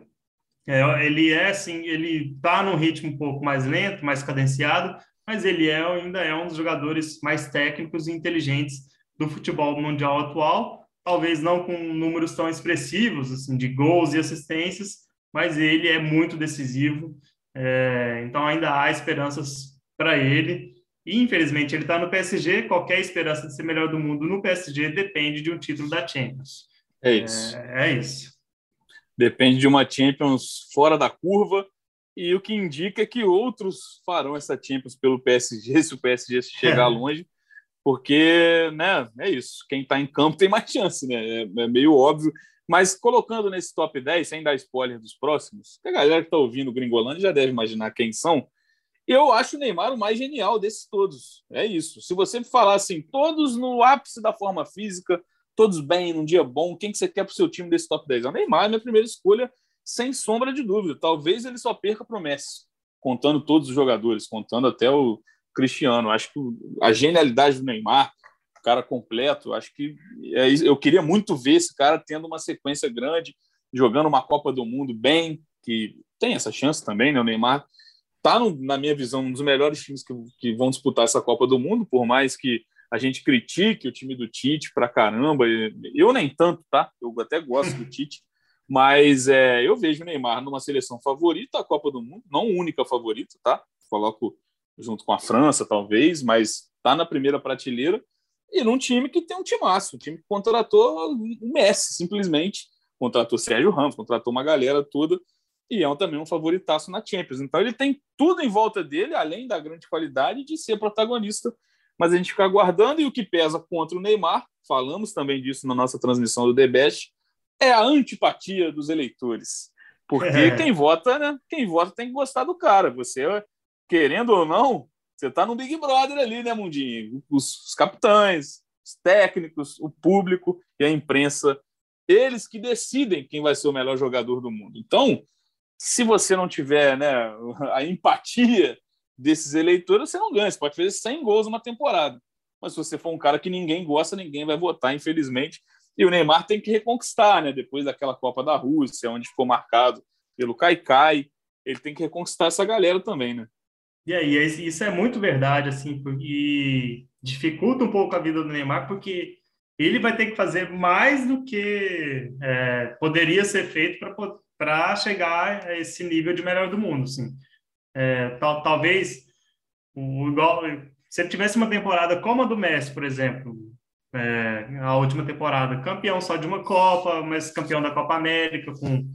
é, ele é assim, ele está num ritmo um pouco mais lento, mais cadenciado, mas ele é, ainda é um dos jogadores mais técnicos e inteligentes do futebol mundial atual. Talvez não com números tão expressivos assim, de gols e assistências, mas ele é muito decisivo. É, então ainda há esperanças para ele. E, infelizmente, ele está no PSG. Qualquer esperança de ser melhor do mundo no PSG depende de um título da Champions. É isso. É, é isso. Depende de uma Champions fora da curva. E o que indica é que outros farão essa Champions pelo PSG, se o PSG chegar é. longe. Porque, né, é isso. Quem está em campo tem mais chance, né? É, é, meio óbvio. Mas colocando nesse top 10, sem dar spoiler dos próximos, a galera que está ouvindo o Gringolândia já deve imaginar quem são. Eu acho o Neymar o mais genial desses todos. É isso. Se você me falar assim, todos no ápice da forma física, todos bem, num dia bom, quem que você quer para o seu time desse top 10? É o Neymar, é minha primeira escolha, sem sombra de dúvida. Talvez ele só perca para o Messi, contando todos os jogadores, contando até o Cristiano. Acho que a genialidade do Neymar, o cara completo, acho que é, eu queria muito ver esse cara tendo uma sequência grande, jogando uma Copa do Mundo bem, que tem essa chance também, né? O Neymar está, na minha visão, um dos melhores times que, que vão disputar essa Copa do Mundo, por mais que a gente critique o time do Tite pra caramba. Eu nem tanto, tá? Eu até gosto do Tite, mas é, eu vejo o Neymar numa seleção favorita à Copa do Mundo, não única favorita, tá? Coloco junto com a França, talvez, mas tá na primeira prateleira. E num time que tem um timaço, um time que contratou o Messi, simplesmente. Contratou Sérgio Ramos, contratou uma galera toda e é também um favoritaço na Champions. Então ele tem tudo em volta dele, além da grande qualidade de ser protagonista. Mas a gente fica aguardando e o que pesa contra o Neymar, falamos também disso na nossa transmissão do The Best, é a antipatia dos eleitores. Porque é. quem vota, né? Quem vota tem que gostar do cara. Você, querendo ou não, você está no Big Brother ali, né, Mundinho? Os, os capitães, os técnicos, o público e a imprensa, eles que decidem quem vai ser o melhor jogador do mundo. Então, se você não tiver né, a empatia desses eleitores, você não ganha. Você pode fazer 100 gols numa temporada. Mas se você for um cara que ninguém gosta, ninguém vai votar, infelizmente. E o Neymar tem que reconquistar, né? Depois daquela Copa da Rússia, onde ficou marcado pelo Kaikai, ele tem que reconquistar essa galera também, né? E aí, isso é muito verdade, assim, e dificulta um pouco a vida do Neymar, porque ele vai ter que fazer mais do que é, poderia ser feito para para chegar a esse nível de melhor do mundo, assim. É, tal, talvez o igual se ele tivesse uma temporada como a do Messi, por exemplo, é, a última temporada, campeão só de uma Copa, mas campeão da Copa América, com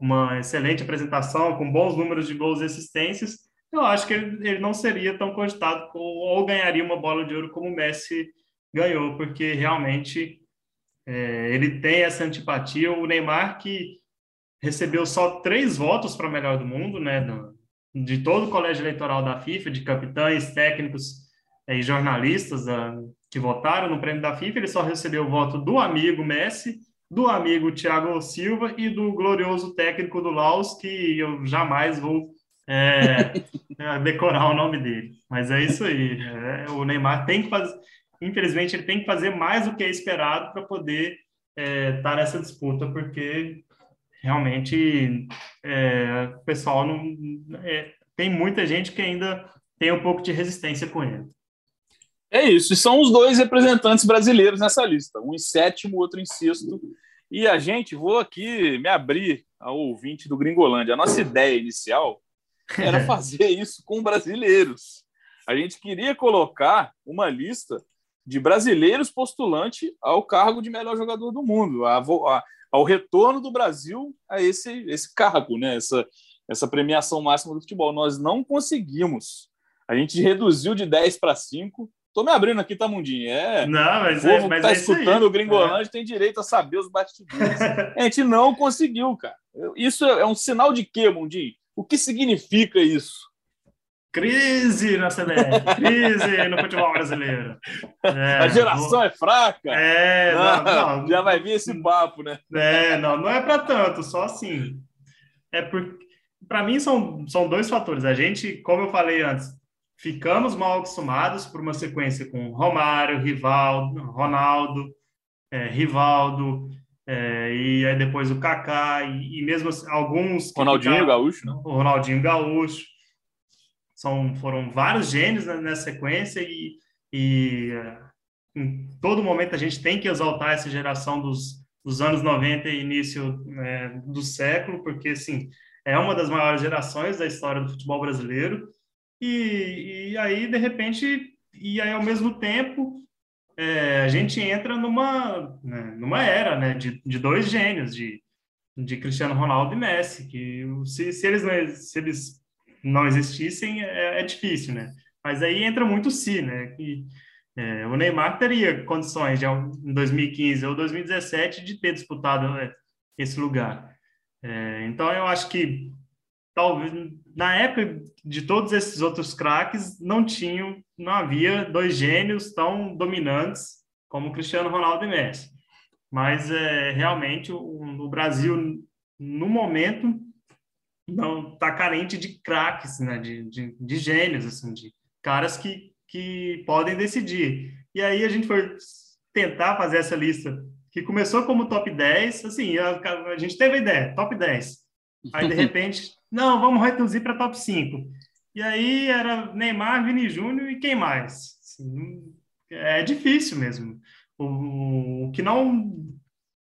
uma excelente apresentação, com bons números de gols e assistências, eu acho que ele, ele não seria tão cogitado ou ganharia uma bola de ouro como o Messi ganhou, porque realmente é, ele tem essa antipatia. O Neymar que recebeu só três votos para melhor do mundo, né, de todo o colégio eleitoral da FIFA, de capitães, técnicos é, e jornalistas uh, que votaram no prêmio da FIFA, ele só recebeu o voto do amigo Messi, do amigo Thiago Silva e do glorioso técnico do Laos, que eu jamais vou é, decorar o nome dele. Mas é isso aí. É, o Neymar tem que fazer, infelizmente, ele tem que fazer mais do que é esperado para poder estar é, tá nessa disputa, porque realmente é, o pessoal não é, tem muita gente que ainda tem um pouco de resistência com ele. É isso, e são os dois representantes brasileiros nessa lista, um em sétimo, outro em sexto. E a gente, vou aqui me abrir ao ouvinte do Gringolândia. A nossa ideia inicial era fazer isso com brasileiros. A gente queria colocar uma lista de brasileiros postulantes ao cargo de melhor jogador do mundo, a, a, ao retorno do Brasil a esse, esse cargo, né? essa, essa premiação máxima do futebol. Nós não conseguimos. A gente reduziu de 10 para 5. Estou me abrindo aqui, tá, Mundinho? É, não, mas o povo é, mas tá é escutando o Gringolândia é. tem direito a saber os bastidores. a gente não conseguiu, cara. Isso é um sinal de quê, Mundinho? O que significa isso? Crise na CBF, crise no futebol brasileiro. É, a geração é fraca. É, não, não, já vai vir esse papo, né? É, não, não é para tanto, só assim. É porque, para mim, são, são dois fatores. A gente, como eu falei antes, ficamos mal acostumados por uma sequência com Romário, Rivaldo, Ronaldo, é, Rivaldo, é, e aí depois o Kaká, e, e mesmo assim, alguns. Ronaldinho ficaram, Gaúcho, né? O Ronaldinho Gaúcho. São, foram vários gênios nessa sequência e, e é, em todo momento a gente tem que exaltar essa geração dos, dos anos 90 e início é, do século, porque, assim, é uma das maiores gerações da história do futebol brasileiro. E, e aí, de repente, e aí ao mesmo tempo, é, a gente entra numa, né, numa era né, de, de dois gênios, de, de Cristiano Ronaldo e Messi, que se, se, eles, se eles não existissem, é, é difícil, né? Mas aí entra muito si, né? Que, é, o Neymar teria condições de, em 2015 ou 2017 de ter disputado é, esse lugar. É, então eu acho que talvez na época de todos esses outros craques não tinham, não havia dois gênios tão dominantes como Cristiano Ronaldo e Messi. Mas é, realmente o, o Brasil no momento não está carente de craques, né? De, de, de, gênios, assim, de caras que, que podem decidir. E aí a gente foi tentar fazer essa lista que começou como top 10, assim, a, a gente teve a ideia, top 10. Aí, de repente, não, vamos reduzir para top 5. E aí era Neymar, Vini Júnior e quem mais? Assim, é difícil mesmo. O, o que não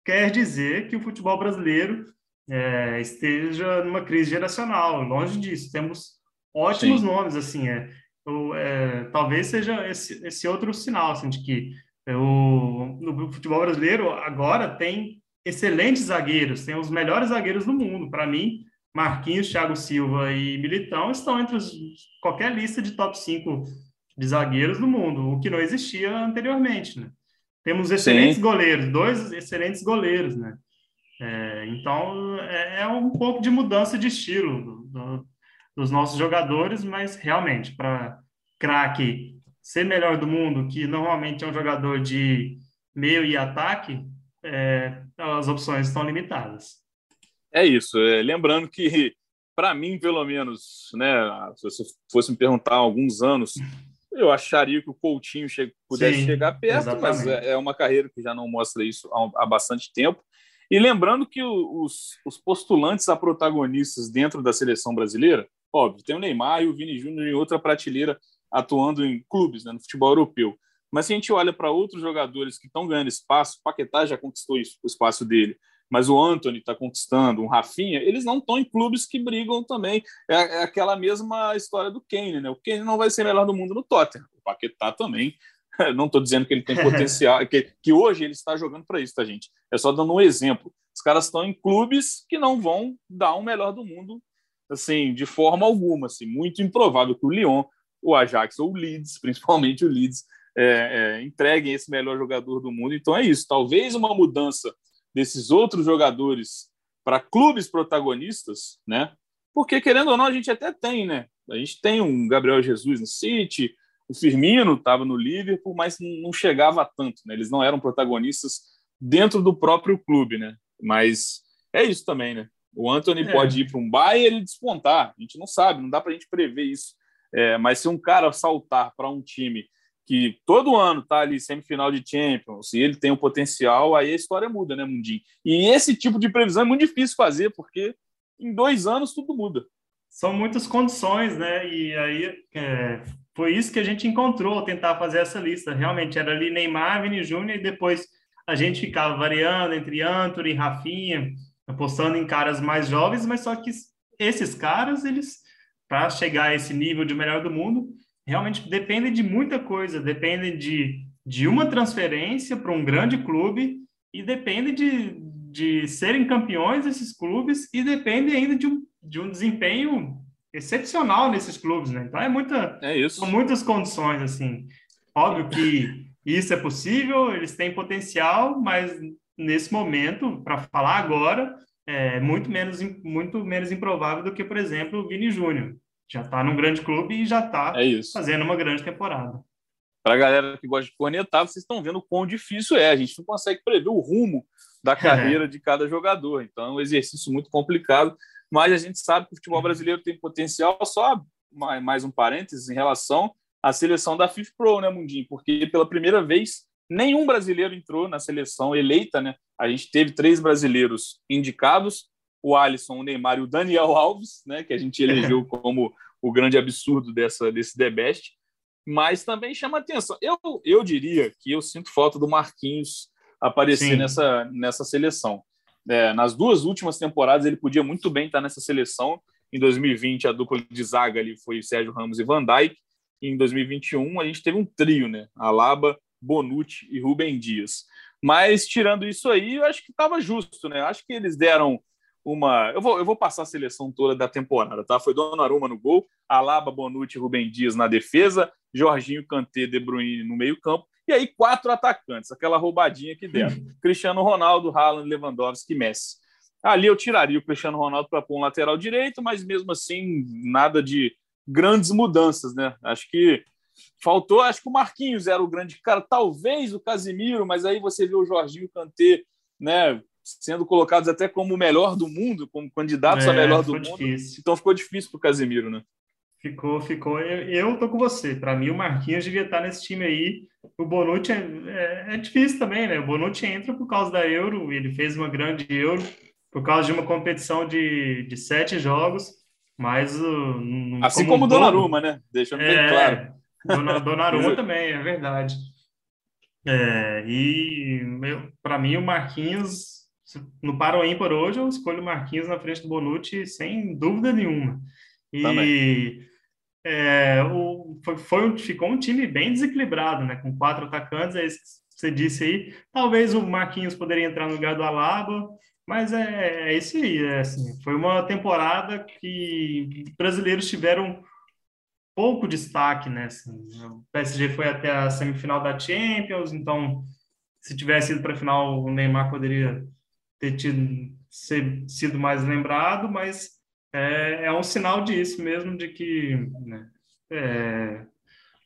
quer dizer que o futebol brasileiro é, esteja numa crise geracional. Longe disso, temos ótimos Sim. nomes, assim, é, é, talvez seja esse, esse outro sinal, assim, de que o, no futebol brasileiro agora tem excelentes zagueiros, tem os melhores zagueiros do mundo. Para mim, Marquinhos, Thiago Silva e Militão estão entre os, qualquer lista de top 5 de zagueiros do mundo, o que não existia anteriormente, né? Temos excelentes Sim. goleiros, dois excelentes goleiros, né? É, então, é, é, um pouco de mudança de estilo do, do, dos nossos jogadores, mas realmente, para craque ser melhor do mundo, que normalmente é um jogador de meio e ataque, é, as opções estão limitadas. É isso. É, lembrando que, para mim, pelo menos, né, se você fosse me perguntar há alguns anos, eu acharia que o Coutinho che pudesse Sim, chegar perto, exatamente. mas é, é uma carreira que já não mostra isso há, há bastante tempo. E lembrando que os, os, postulantes a protagonistas dentro da seleção brasileira, óbvio, tem o Neymar e o Vini Júnior em outra prateleira atuando em clubes, né, no futebol europeu. Mas se a gente olha para outros jogadores que estão ganhando espaço, o Paquetá já conquistou isso, o espaço dele, mas o Anthony está conquistando, um Rafinha, eles não estão em clubes que brigam também. É, é, aquela mesma história do Kane, né? O Kane não vai ser melhor do mundo no Tottenham. O Paquetá também Não estou dizendo que ele tem potencial, que, que hoje ele está jogando para isso, tá, gente? É só dando um exemplo. Os caras estão em clubes que não vão dar o melhor do mundo, assim, de forma alguma. Assim, muito improvável que o Lyon, o Ajax ou o Leeds, principalmente o Leeds, é, é, entreguem esse melhor jogador do mundo. Então é isso. Talvez uma mudança desses outros jogadores para clubes protagonistas, né? Porque querendo ou não a gente até tem, né? A gente tem um Gabriel Jesus no City, o Firmino estava no Liverpool, mas não chegava tanto, né? Eles não eram protagonistas dentro do próprio clube, né? Mas é isso também, né? O Anthony é. pode ir para um Bayern e ele despontar. A gente não sabe, não dá para a gente prever isso. É, mas se um cara saltar para um time que todo ano está ali semifinal de Champions e ele tem o potencial, aí a história muda, né, Mundinho? E esse tipo de previsão é muito difícil fazer, porque em dois anos tudo muda. São muitas condições, né? E aí é, foi isso que a gente encontrou tentar fazer essa lista. Realmente era ali Neymar, Vini Júnior e depois a gente ficava variando entre Antony Rafinha, apostando em caras mais jovens, mas só que esses caras, eles para chegar a esse nível de melhor do mundo, realmente dependem de muita coisa, dependem de, de uma transferência para um grande clube e depende de, de serem campeões esses clubes e depende ainda de um, de um desempenho excepcional nesses clubes, né? Então é muita, é isso. são muitas condições assim. Óbvio que isso é possível, eles têm potencial, mas nesse momento, para falar agora, é muito menos, muito menos improvável do que, por exemplo, o Vini Júnior. Já está num grande clube e já está é fazendo uma grande temporada. Para a galera que gosta de cornetar, vocês estão vendo o quão difícil é. A gente não consegue prever o rumo da é. carreira é. de cada jogador. Então, é um exercício muito complicado. Mas a gente sabe que o futebol brasileiro tem potencial. Só mais um parênteses em relação à seleção da FIFA Pro, né, Mundinho? Porque pela primeira vez nenhum brasileiro entrou na seleção eleita, né? A gente teve três brasileiros indicados, o Alisson, o Neymar e o Daniel Alves, né? Que a gente elegeu como o grande absurdo dessa, desse The Best. Mas também chama atenção. Eu, eu diria que eu sinto falta do Marquinhos aparecer nessa, nessa seleção. É, nas duas últimas temporadas ele podia muito bem estar nessa seleção. Em 2020 a dupla de zaga ali foi Sérgio Ramos e Van Dijk. E em 2021 a gente teve um trio, né? Alaba, Bonucci e Rubem Dias. Mas tirando isso aí, eu acho que estava justo, né? Acho que eles deram uma. Eu vou, eu vou passar a seleção toda da temporada, tá? Foi Donnarumma no gol, Alaba, Bonucci e Rubem Dias na defesa, Jorginho, Kanté, De Bruyne no meio-campo, e aí quatro atacantes, aquela roubadinha que deram. Cristiano Ronaldo, Haaland, Lewandowski e Messi. Ali eu tiraria o Cristiano Ronaldo para pôr um lateral direito, mas mesmo assim, nada de grandes mudanças, né? Acho que Faltou, acho que o Marquinhos era o grande cara, talvez o Casimiro, mas aí você vê o Jorginho Kanté, né, sendo colocados até como o melhor do mundo, como candidatos é, a melhor do mundo. Difícil. Então ficou difícil para o Casimiro, né? Ficou, ficou. Eu, eu tô com você. Para mim, o Marquinhos devia estar nesse time aí. O Bonucci é, é, é, difícil também, né? O Bonucci entra por causa da Euro, ele fez uma grande Euro, por causa de uma competição de, de sete jogos, mas. Assim como, o Donnarumma, né? Deixando bem é, claro. Dona, Donnarumma também, é verdade. É, e para mim o Marquinhos no Paro ímpar hoje eu escolho o Marquinhos na frente do Bonucci sem dúvida nenhuma. E é, o, foi, foi, ficou um time bem desequilibrado, né? Com quatro atacantes, é isso que você disse aí. Talvez o Marquinhos poderia entrar no lugar do Alaba, mas é, é isso aí. É, assim, foi uma temporada que brasileiros tiveram pouco destaque, né? Assim, o PSG foi até a semifinal da Champions, então se tivesse ido para a final, o Neymar poderia ter tido, ser, sido mais lembrado, mas é, é, um sinal disso mesmo, de que né, é,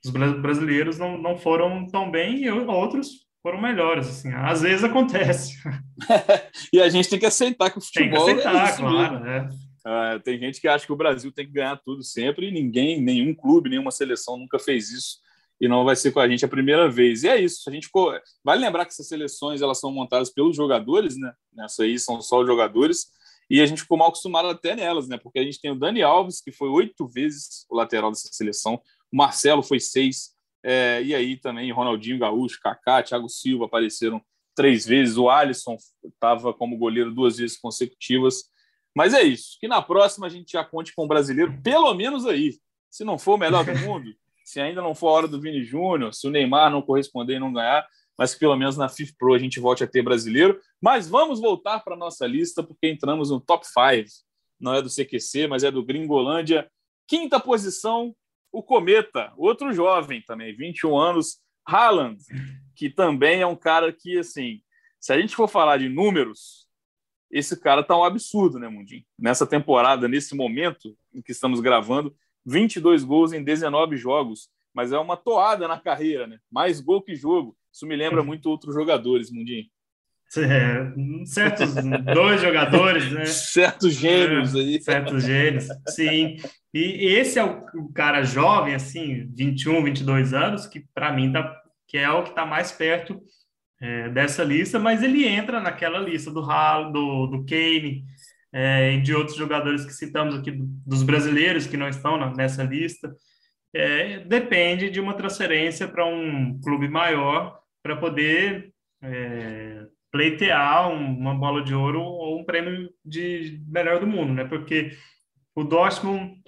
os brasileiros não, não foram tão bem e outros foram melhores, assim, às vezes acontece. e a gente tem que aceitar que o futebol tem que aceitar, é claro, né? Uh, tem gente que acha que o Brasil tem que ganhar tudo sempre e ninguém, nenhum clube, nenhuma seleção nunca fez isso e não vai ser com a gente a primeira vez. E é isso. A gente ficou... Vale lembrar que essas seleções elas são montadas pelos jogadores, né? Nessa aí são só os jogadores e a gente ficou mal acostumado até nelas, né? Porque a gente tem o Dani Alves que foi oito vezes o lateral dessa seleção, o Marcelo foi seis é, e aí também Ronaldinho Gaúcho, Kaká, Thiago Silva apareceram três vezes, o Alisson estava como goleiro duas vezes consecutivas. Mas é isso. Que na próxima a gente já conte com o brasileiro, pelo menos aí. Se não for o melhor do mundo, se ainda não for a hora do Vini Júnior, se o Neymar não corresponder e não ganhar, mas que pelo menos na FIFA Pro a gente volte a ter brasileiro. Mas vamos voltar para a nossa lista, porque entramos no top 5. Não é do CQC, mas é do Gringolândia. Quinta posição, o Cometa, outro jovem também, 21 anos, Haaland, que também é um cara que, assim, se a gente for falar de números, esse cara tá um absurdo, né, Mundinho? Nessa temporada, nesse momento em que estamos gravando, 22 gols em 19 jogos, mas é uma toada na carreira, né? Mais gol que jogo. Isso me lembra muito outros jogadores, Mundinho. É, certos dois jogadores, né? Certos gênios aí. É, certos gênios, sim. E esse é o cara jovem, assim, 21, 22 anos, que para mim tá, que é o que está mais perto é, dessa lista, mas ele entra naquela lista do Hall, do, do Kane é, e de outros jogadores que citamos aqui, dos brasileiros que não estão nessa lista. É, depende de uma transferência para um clube maior para poder é, pleitear uma bola de ouro ou um prêmio de melhor do mundo, né? Porque o Dortmund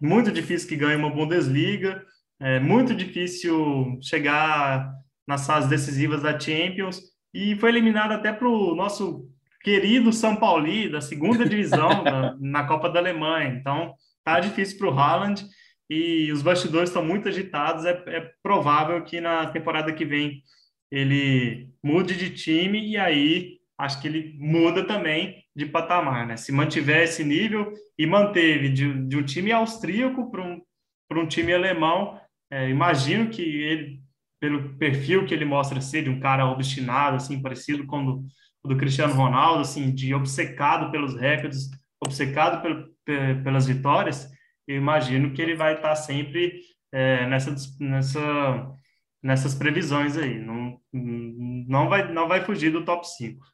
muito difícil que ganhe uma Bundesliga, é muito difícil chegar nas fases decisivas da Champions e foi eliminado até para o nosso querido São Paulo da segunda divisão na, na, Copa da Alemanha. Então tá difícil para o Haaland e os bastidores estão muito agitados. É, é provável que na temporada que vem ele mude de time e aí acho que ele muda também de patamar, né? Se mantiver esse nível e manteve de, de um time austríaco para um, um time alemão, é, imagino que ele, pelo perfil que ele mostra ser de um cara obstinado, assim, parecido com o do, do Cristiano Ronaldo, assim, de obcecado pelos recordes, obcecado pel, pelas vitórias, eu imagino que ele vai estar sempre é, nessa, nessa nessas previsões aí. Não, não, vai, não vai fugir do top 5.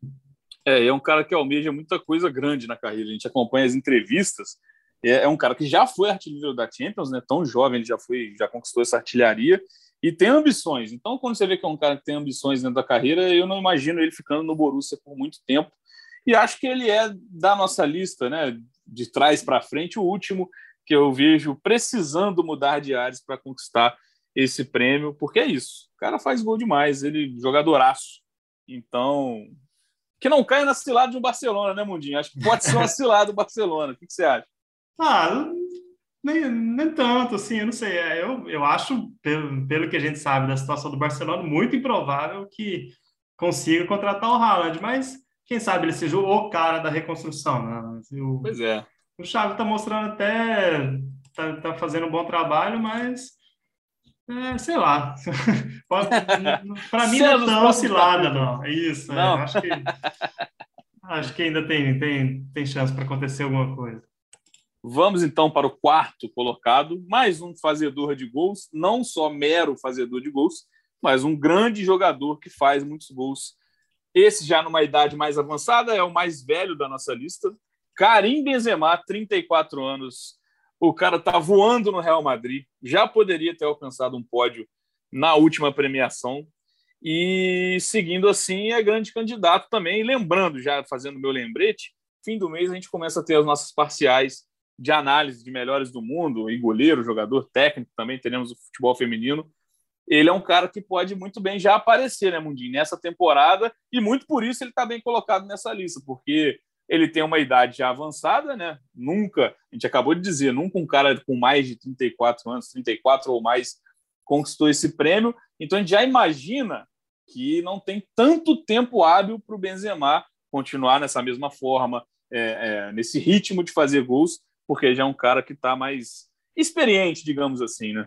É, é um cara que almeja muita coisa grande na carreira. A gente acompanha as entrevistas. É, é um cara que já foi artilheiro da Champions, né? Tão jovem, ele já foi, já conquistou essa artilharia e tem ambições. Então, quando você vê que é um cara que tem ambições dentro da carreira, eu não imagino ele ficando no Borussia por muito tempo. E acho que ele é da nossa lista, né? De trás para frente, o último que eu vejo precisando mudar de áreas para conquistar esse prêmio, porque é isso. O cara faz gol demais, ele jogadoraço. Então, que não caia na cilada de um Barcelona, né, Mundinho? Acho que pode ser uma cilada do Barcelona. O que, que você acha? Ah, nem, nem tanto, assim, eu não sei. É, eu, eu acho, pelo, pelo que a gente sabe da situação do Barcelona, muito improvável que consiga contratar o Haaland, mas quem sabe ele seja o cara da reconstrução, né? Pois é. O Xavi está mostrando até, tá, tá fazendo um bom trabalho, mas é, sei lá. Para mim não é tão cilada, não. É isso. É. Não. É, acho, que, acho que ainda tem, tem, tem chance para acontecer alguma coisa. Vamos então para o quarto colocado, mais um fazedor de gols, não só mero fazedor de gols, mas um grande jogador que faz muitos gols. Esse já numa idade mais avançada é o mais velho da nossa lista, Karim Benzema, 34 anos, o cara está voando no Real Madrid, já poderia ter alcançado um pódio na última premiação e seguindo assim é grande candidato também. lembrando, já fazendo meu lembrete, fim do mês a gente começa a ter as nossas parciais de análise de melhores do mundo, e goleiro, jogador técnico também, teremos o futebol feminino. Ele é um cara que pode muito bem já aparecer, né, Mundinho, nessa temporada, e muito por isso ele está bem colocado nessa lista, porque ele tem uma idade já avançada, né? Nunca, a gente acabou de dizer, nunca um cara com mais de 34 anos, 34 ou mais, conquistou esse prêmio. Então a gente já imagina que não tem tanto tempo hábil para o Benzema continuar nessa mesma forma, é, é, nesse ritmo de fazer gols, porque já é um cara que está mais experiente, digamos assim, né?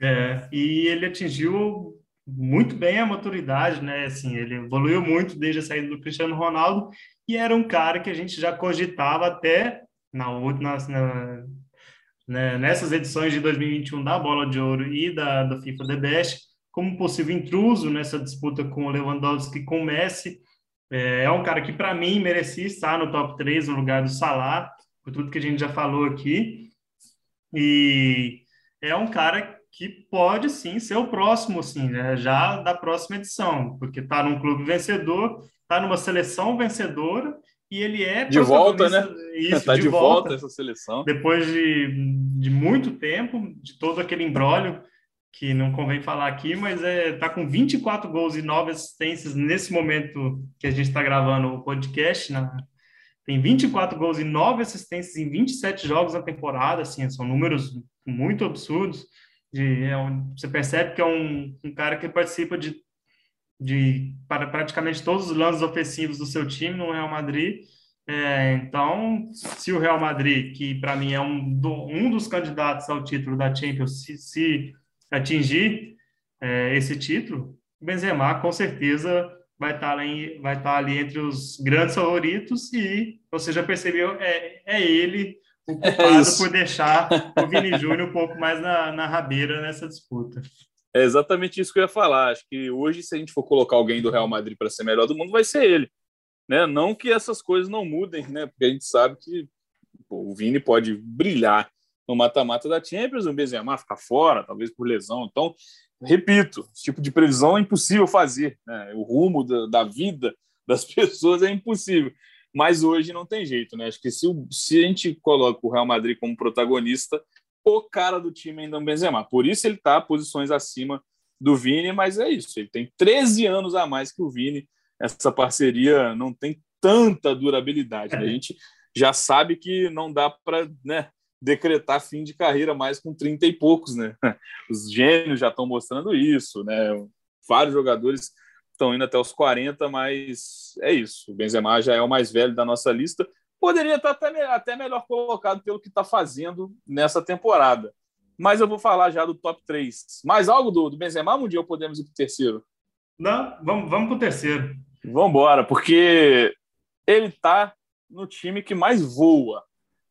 É, e ele atingiu muito bem a maturidade, né? Assim, ele evoluiu muito desde a saída do Cristiano Ronaldo e era um cara que a gente já cogitava até na, na, na né, nessas edições de 2021 da Bola de Ouro e da, da FIFA The Best, como possível intruso nessa disputa com o Lewandowski com o Messi. É, é um cara que, para mim, merecia estar no top 3 no lugar do Salah, por tudo que a gente já falou aqui. E é um cara que pode sim ser o próximo, assim, né? já da próxima edição, porque está num clube vencedor está numa seleção vencedora e ele é de volta, né? Isso, tá de, de volta, volta essa seleção. Depois de, de muito tempo, de todo aquele embrólio que não convém falar aqui, mas é tá com 24 gols e 9 assistências nesse momento que a gente está gravando o podcast, né? Tem 24 gols e 9 assistências em 27 jogos na temporada, assim, são números muito absurdos. De, é um, você percebe que é um, um cara que participa de, de para praticamente todos os lances ofensivos do seu time no Real Madrid. É, então, se o Real Madrid, que para mim é um, do, um dos candidatos ao título da Champions, se, se atingir é, esse título, o Benzema com certeza vai estar, ali, vai estar ali entre os grandes favoritos e você já percebeu, é, é ele culpado é por deixar o Vini Júnior um pouco mais na, na rabeira nessa disputa. É exatamente isso que eu ia falar. Acho que hoje, se a gente for colocar alguém do Real Madrid para ser melhor do mundo, vai ser ele. Né? Não que essas coisas não mudem, né? porque a gente sabe que pô, o Vini pode brilhar no mata-mata da Champions, o Benzema ficar fora, talvez por lesão. Então, repito, esse tipo de previsão é impossível fazer. Né? O rumo da, da, vida das pessoas é impossível. Mas hoje não tem jeito, né? Acho que se, se a gente coloca o Real Madrid como protagonista, o cara do time ainda é o Benzema. Por isso ele está posições acima do Vini, mas é isso. Ele tem 13 anos a mais que o Vini. Essa parceria não tem tanta durabilidade. Né? A gente já sabe que não dá para né, decretar fim de carreira mais com 30 e poucos, né? Os gênios já estão mostrando isso, né? Vários jogadores estão indo até os 40, mas é isso. O Benzema já é o mais velho da nossa lista. Poderia estar até, até melhor colocado pelo que está fazendo nessa temporada. Mas eu vou falar já do top 3. Mais algo do, do Benzema Mundial podemos ir para o terceiro? Não, vamos, vamos para o terceiro. Vamos embora, porque ele está no time que mais voa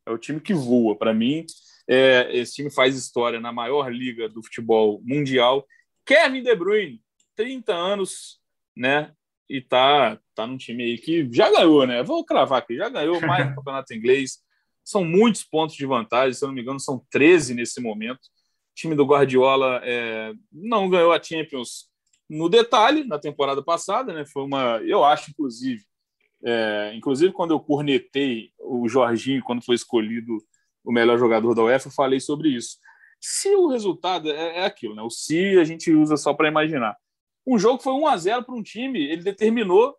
é o time que voa. Para mim, é, esse time faz história na maior liga do futebol mundial. Kevin De Bruyne, 30 anos, né? E tá, tá num time aí que já ganhou, né? Vou cravar aqui, já ganhou mais no campeonato inglês. São muitos pontos de vantagem, se eu não me engano, são 13 nesse momento. O time do Guardiola é, não ganhou a Champions no detalhe na temporada passada, né? Foi uma, eu acho, inclusive, é, inclusive, quando eu cornetei o Jorginho, quando foi escolhido o melhor jogador da UEFA, eu falei sobre isso. Se o resultado é, é aquilo, né? o se a gente usa só para imaginar. Um jogo foi 1 a 0 para um time, ele determinou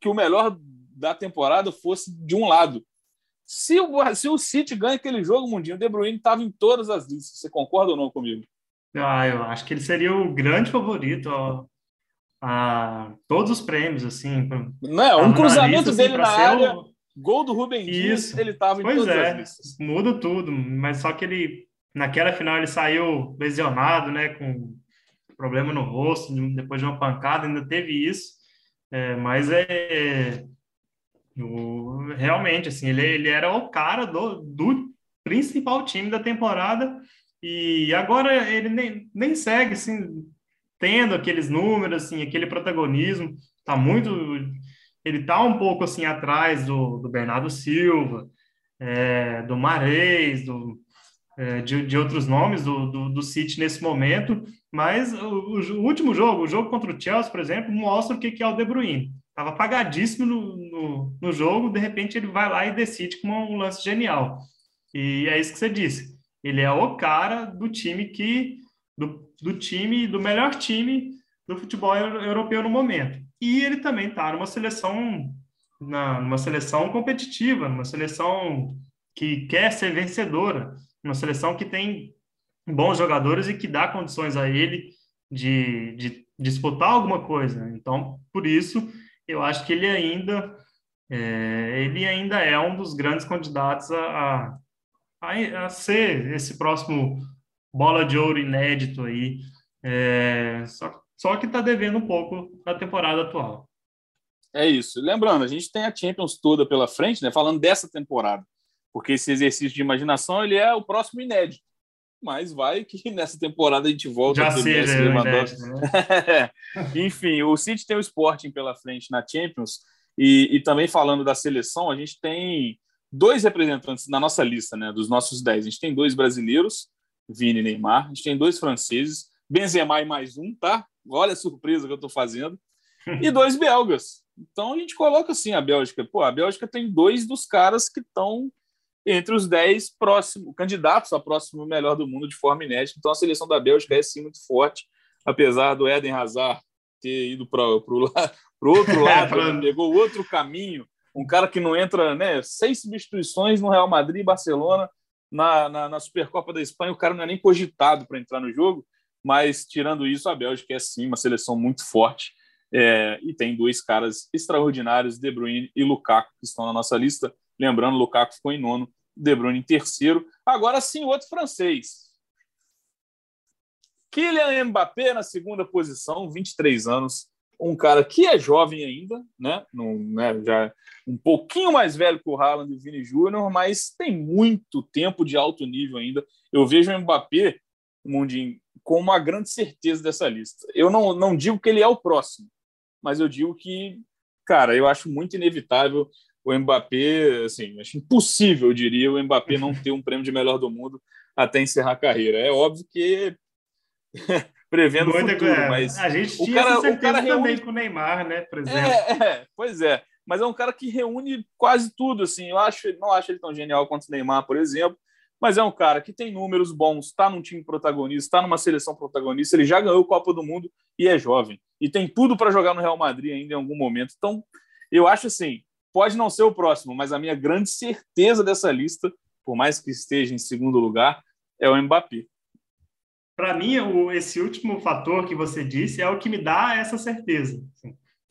que o melhor da temporada fosse de um lado. Se o, se o City ganha aquele jogo, Mundinho, o De Bruyne estava em todas as listas. Você concorda ou não comigo? Ah, eu acho que ele seria o grande favorito ó, a todos os prêmios, assim. Não, é, um cruzamento assim, dele assim, na área, o... gol do Rubem Dias, ele estava em pois todas é, as listas. Muda tudo, mas só que ele, naquela final, ele saiu lesionado, né, com problema no rosto, depois de uma pancada, ainda teve isso, é, mas é, o, realmente, assim, ele, ele era o cara do, do principal time da temporada e agora ele nem, nem segue, assim, tendo aqueles números, assim, aquele protagonismo, tá muito, ele tá um pouco assim atrás do, do Bernardo Silva, é, do Mares, do, é, de, de, outros nomes do, do, do, City nesse momento, mas o, o, último jogo, o jogo contra o Chelsea, por exemplo, mostra o que, é o De Bruyne. Estava apagadíssimo no, no, no, jogo, de repente ele vai lá e decide com um lance genial. E é isso que você disse. Ele é o cara do time que do, do time, do melhor time do futebol europeu no momento. E ele também está numa seleção, na, numa seleção competitiva, numa seleção que quer ser vencedora, uma seleção que tem bons jogadores e que dá condições a ele de, de disputar alguma coisa. Então, por isso, eu acho que ele ainda é, ele ainda é um dos grandes candidatos a, a, a ser esse próximo bola de ouro inédito aí. É, só, só que está devendo um pouco na temporada atual. É isso. Lembrando, a gente tem a Champions toda pela frente, né? Falando dessa temporada, porque esse exercício de imaginação ele é o próximo inédito. Mas vai que nessa temporada a gente volta Já a ter seja Messi, Lewandowski. Né? Enfim, o City tem o Sporting pela frente na Champions e, e também falando da seleção, a gente tem dois representantes na nossa lista, né? Dos nossos dez. A gente tem dois brasileiros Vini e Neymar. A gente tem dois franceses, Benzema e mais um, tá? Olha a surpresa que eu estou fazendo. E dois belgas. Então a gente coloca assim a Bélgica. Pô, a Bélgica tem dois dos caras que estão entre os dez próximos candidatos a próximo melhor do mundo de forma inédita. Então a seleção da Bélgica é sim muito forte, apesar do Eden Hazard ter ido para o outro lado, né? pegou outro caminho. Um cara que não entra, né? Seis substituições no Real Madrid e Barcelona Na, na, na, Supercopa da Espanha, o cara não é nem cogitado para entrar no jogo, mas tirando isso, a Bélgica é sim uma seleção muito forte é, e tem dois caras extraordinários, De Bruyne e Lukaku, que estão na nossa lista. Lembrando, Lukaku ficou em nono, De Bruyne em terceiro. Agora sim, outro francês. Kylian Mbappé na segunda posição, 23 anos. Um cara que é jovem ainda, né? Né? Já um pouquinho mais velho que o Haaland e o Vini Júnior, mas tem muito tempo de alto nível ainda. Eu vejo o Mbappé, Mundinho, com uma grande certeza dessa lista. Eu não, não digo que ele é o próximo, mas eu digo que, cara, eu acho muito inevitável o Mbappé, assim, acho impossível, eu diria, o Mbappé não ter um prêmio de melhor do mundo até encerrar a carreira. É óbvio que prevendo o futuro, é. mas a gente o cara, o cara reúne... também com o Neymar, né, por exemplo. É, é, pois é, mas é um cara que reúne quase tudo, assim. Eu acho, não acho ele tão genial quanto o Neymar, por exemplo, mas é um cara que tem números bons, está num time protagonista, está numa seleção protagonista, ele já ganhou o Copa do Mundo e é jovem. E tem tudo para jogar no Real Madrid ainda em algum momento. Então, eu acho assim, pode não ser o próximo, mas a minha grande certeza dessa lista, por mais que esteja em segundo lugar, é o Mbappé. Para mim, esse último fator que você disse é o que me dá essa certeza.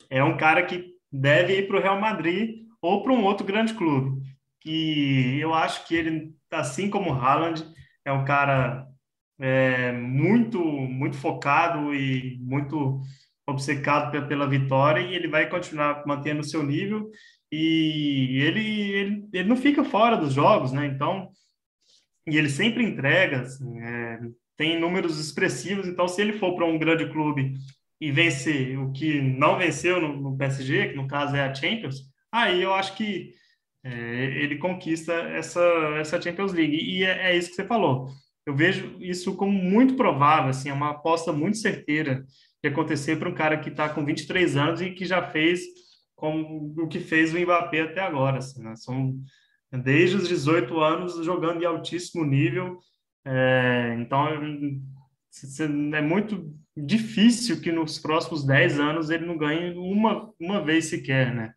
É um cara que deve ir para o Real Madrid ou para um outro grande clube. E eu acho que ele assim como o Haaland, é um cara é, muito, muito focado e muito obcecado pela vitória e ele vai continuar mantendo o seu nível e ele, ele, ele não fica fora dos jogos, né? Então, e ele sempre entrega, assim, é, tem números expressivos. Então, se ele for para um grande clube e vencer o que não venceu no, no PSG, que no caso é a Champions, aí eu acho que é, ele conquista essa, essa Champions League. E é, é, isso que você falou. Eu vejo isso como muito provável, assim, é uma aposta muito certeira de acontecer para um cara que está com 23 anos e que já fez como o que fez o Mbappé até agora. Assim, né? São desde os 18 anos jogando em altíssimo nível. É, então é muito difícil que nos próximos 10 anos ele não ganhe uma, uma vez sequer, né?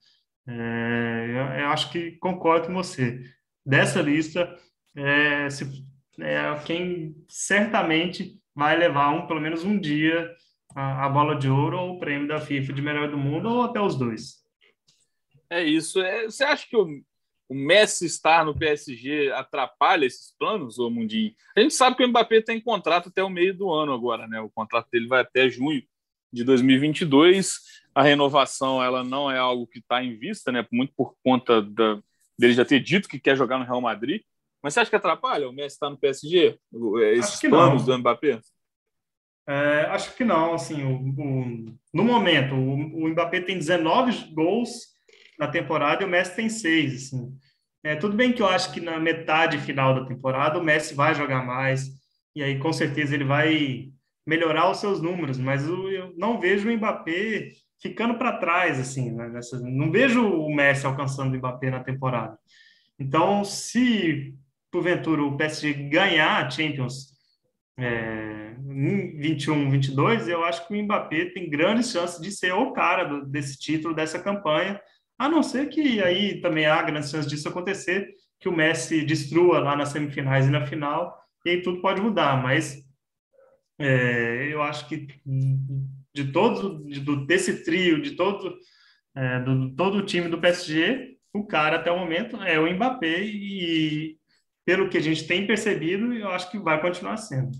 É, eu, eu, acho que concordo com você. Dessa lista, é, se, é quem certamente vai levar um, pelo menos um dia a, a, bola de ouro ou o prêmio da FIFA de melhor do mundo ou até os dois. É isso. É, você acha que o, o Messi estar no PSG atrapalha esses planos, ô Mundinho? A gente sabe que o Mbappé tem contrato até o meio do ano agora, né? O contrato dele vai até junho de 2022 a renovação ela não é algo que está em vista, né? Muito por conta da, dele já ter dito que quer jogar no Real Madrid. Mas você acha que atrapalha o Messi estar no PSG? Esses planos não. do Mbappé? É, acho que não. Assim, o, o, no momento, o, o, Mbappé tem 19 gols na temporada e o Messi tem 6. Assim. É, tudo bem que eu acho que na metade final da temporada o Messi vai jogar mais e aí com certeza ele vai melhorar os seus números, mas eu não vejo o Mbappé ficando para trás, assim, né? Nessa, não vejo o Messi alcançando o Mbappé na temporada. Então, se porventura o PSG ganhar a Champions é, em 21, 22, eu acho que o Mbappé tem grandes chances de ser o cara do, desse título, dessa campanha, a não ser que aí também há grandes chances disso acontecer, que o Messi destrua lá nas semifinais e na final, e aí tudo pode mudar, mas é, eu acho que de todo de, desse trio, de todo é, do todo o time do PSG, o cara até o momento é o Mbappé e pelo que a gente tem percebido, eu acho que vai continuar sendo.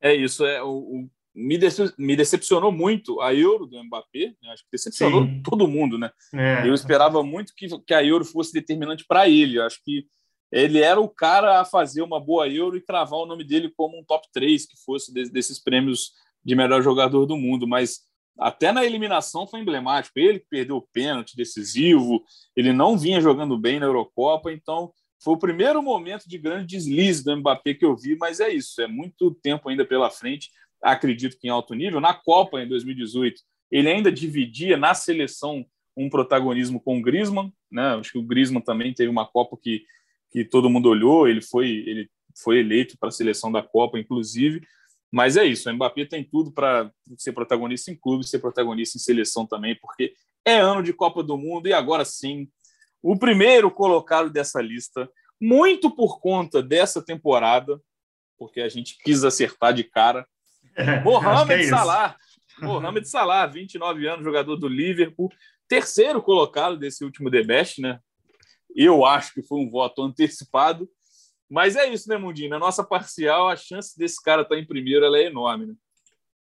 É isso, é o, o me, decep me decepcionou muito a Euro do Mbappé, né? acho que decepcionou Sim. todo mundo, né? É. Eu esperava muito que, que a Euro fosse determinante para ele, eu acho que ele era o cara a fazer uma boa Euro e cravar o nome dele como um top 3 que fosse desses prêmios de melhor jogador do mundo, mas até na eliminação foi emblemático. Ele que perdeu o pênalti decisivo, ele não vinha jogando bem na Eurocopa, então foi o primeiro momento de grande deslize do Mbappé que eu vi, mas é isso, é muito tempo ainda pela frente. Acredito que em alto nível. Na Copa em 2018, ele ainda dividia na seleção um protagonismo com o Griezmann, né? Acho que o Griezmann também teve uma Copa que, que todo mundo olhou, ele foi ele foi eleito para a seleção da Copa, inclusive. Mas é isso, o Mbappé tem tudo para ser protagonista em clube, ser protagonista em seleção também, porque é ano de Copa do Mundo e agora sim, o primeiro colocado dessa lista, muito por conta dessa temporada, porque a gente quis acertar de cara. Mohamed é Salah. Mohamed Salah, 29 anos, jogador do Liverpool, terceiro colocado desse último The Best, né? Eu acho que foi um voto antecipado. Mas é isso, né, Mundinho? Na nossa parcial, a chance desse cara estar em primeiro é enorme, né?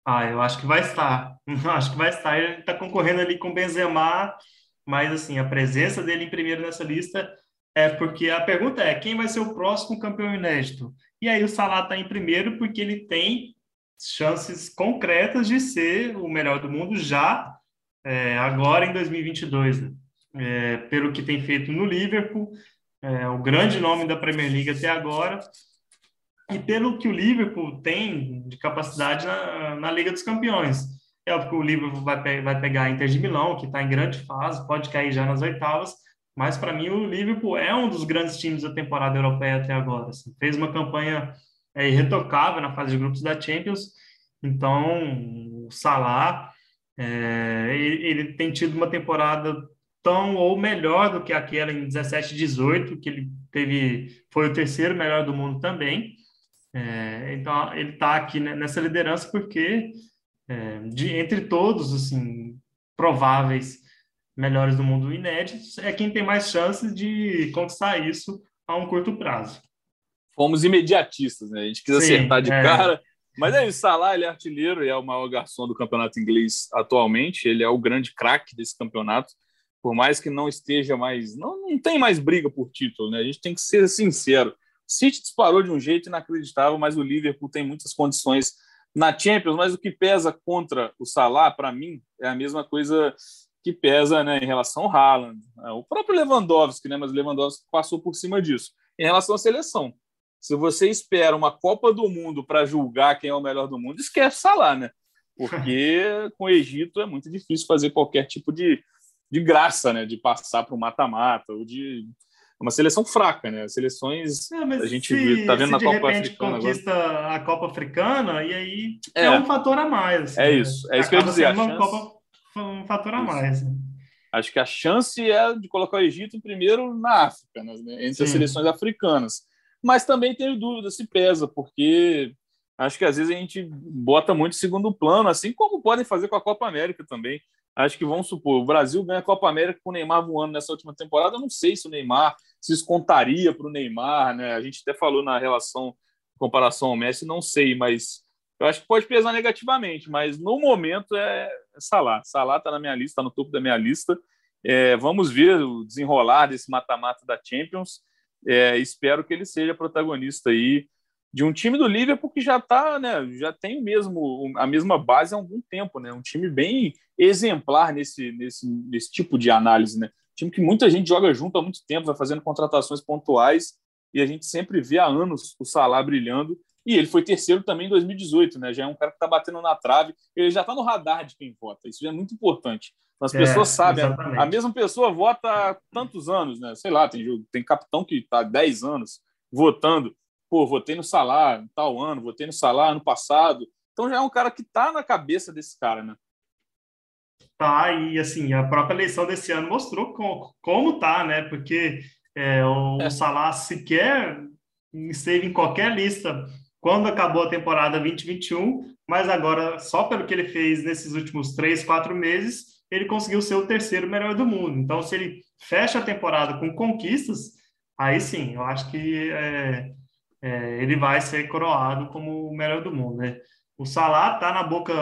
Ah, eu acho que vai estar. acho que vai estar. Ele está concorrendo ali com o Benzema, mas assim, a presença dele em primeiro nessa lista é porque a pergunta é quem vai ser o próximo campeão inédito? E aí o Salah está em primeiro porque ele tem chances concretas de ser o melhor do mundo já é, agora em 2022. Né? É, pelo que tem feito no Liverpool, é, o grande nome da Premier League até agora, e pelo que o Liverpool tem de capacidade na, na Liga dos Campeões. É óbvio que o Liverpool vai, pe vai pegar a Inter de Milão, que está em grande fase, pode cair já nas oitavas, mas para mim o Liverpool é um dos grandes times da temporada europeia até agora. Assim. Fez uma campanha é, irretocável na fase de grupos da Champions, então o Salah é, ele, ele tem tido uma temporada tão ou melhor do que aquela em 17 18, que ele teve foi o terceiro melhor do mundo também. É, então ele está aqui nessa liderança porque é, de entre todos assim prováveis melhores do mundo inéditos é quem tem mais chances de conquistar isso a um curto prazo. Fomos imediatistas, né? A gente quis Sim, acertar de é. cara. Mas é isso, Salah, ele é artilheiro e é o maior garçom do campeonato inglês atualmente. Ele é o grande craque desse campeonato por mais que não esteja mais. Não, não tem mais briga por título, né? A gente tem que ser sincero. City disparou de um jeito inacreditável, mas o Liverpool tem muitas condições na Champions. Mas o que pesa contra o Salah, para mim, é a mesma coisa que pesa né, em relação ao Haaland. É, o próprio Lewandowski, né? Mas o Lewandowski passou por cima disso. Em relação à seleção, se você espera uma Copa do Mundo para julgar quem é o melhor do mundo, esquece Salah, né? Porque com o Egito é muito difícil fazer qualquer tipo de de graça, né? De passar para o mata-mata, ou de uma seleção fraca, né? As seleções é, a gente se, tá vendo na Copa Africana conquista agora. a Copa Africana e aí é, é um fator a mais. Assim, é isso, é isso que eu ia dizer. Uma chance... Copa, um fator a mais. Né? Acho que a chance é de colocar o Egito primeiro na África, né? entre Sim. as seleções africanas. Mas também tenho dúvida se pesa, porque acho que às vezes a gente bota muito segundo plano, assim como podem fazer com a Copa América também. Acho que vamos supor, o Brasil ganha a Copa América com o Neymar voando nessa última temporada. Eu não sei se o Neymar se isso contaria para o Neymar, né? A gente até falou na relação, comparação ao Messi, não sei, mas eu acho que pode pesar negativamente. Mas no momento é, é Salah. Salah está na minha lista, está no topo da minha lista. É, vamos ver o desenrolar desse mata-mata da Champions. É, espero que ele seja protagonista aí de um time do Liverpool que já tá, né, já tem mesmo a mesma base há algum tempo, né? Um time bem exemplar nesse, nesse, nesse tipo de análise, né? Um time que muita gente joga junto há muito tempo, vai fazendo contratações pontuais e a gente sempre vê há anos o Salah brilhando. E ele foi terceiro também em 2018, né? Já é um cara que está batendo na trave, ele já está no radar de quem vota. Isso é muito importante. As pessoas é, sabem, exatamente. a mesma pessoa vota há tantos anos, né? Sei lá, tem, tem capitão que está há 10 anos votando pô, votei no Salah tal ano, votei no Salah ano passado. Então já é um cara que está na cabeça desse cara, né? Tá, e assim, a própria eleição desse ano mostrou como, como tá, né? Porque é, o é. Salah sequer esteve em qualquer lista quando acabou a temporada 2021, mas agora, só pelo que ele fez nesses últimos três, quatro meses, ele conseguiu ser o terceiro melhor do mundo. Então, se ele fecha a temporada com conquistas, aí sim, eu acho que é, é, ele vai ser coroado como o melhor do mundo, né? O Salah está na boca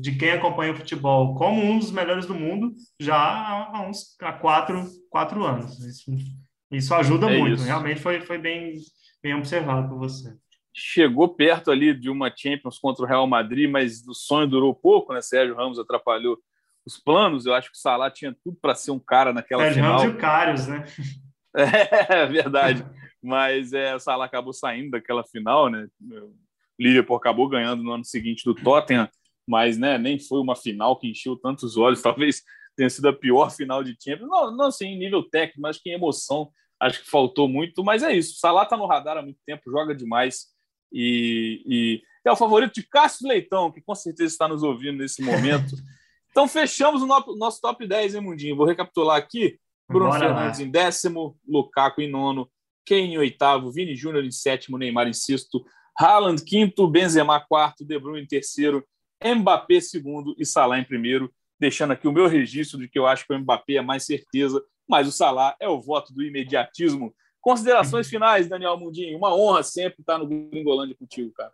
de quem acompanha o futebol como um dos melhores do mundo já há uns há quatro, quatro anos. Isso, isso ajuda é muito. Isso. Realmente foi, foi bem, bem observado por você. Chegou perto ali de uma Champions contra o Real Madrid, mas o sonho durou pouco, né? Sérgio Ramos atrapalhou os planos. Eu acho que o Salah tinha tudo para ser um cara naquela Sérgio final. Sérgio Ramos e o Carlos, né? É, verdade. mas é, o Salah acabou saindo daquela final, né? O Liverpool acabou ganhando no ano seguinte do Tottenham, mas né, nem foi uma final que encheu tantos olhos, talvez tenha sido a pior final de Champions. Não, não assim, em nível técnico, mas que em emoção, acho que faltou muito, mas é isso. O Salah está no radar há muito tempo, joga demais e, e é o favorito de Cássio Leitão, que com certeza está nos ouvindo nesse momento. Então fechamos o nosso top 10, hein, Mundinho? Vou recapitular aqui. Bruno Bora Fernandes lá. em décimo, Lukaku em nono, Kane em oitavo, Vini Júnior em sétimo, Neymar em sexto, Haaland quinto, Benzema quarto, De Bruyne em terceiro, Mbappé segundo e Salah em primeiro, deixando aqui o meu registro de que eu acho que o Mbappé é mais certeza, mas o Salah é o voto do imediatismo. Considerações finais, Daniel Mundinho. Uma honra sempre estar no Gringolândia contigo, cara.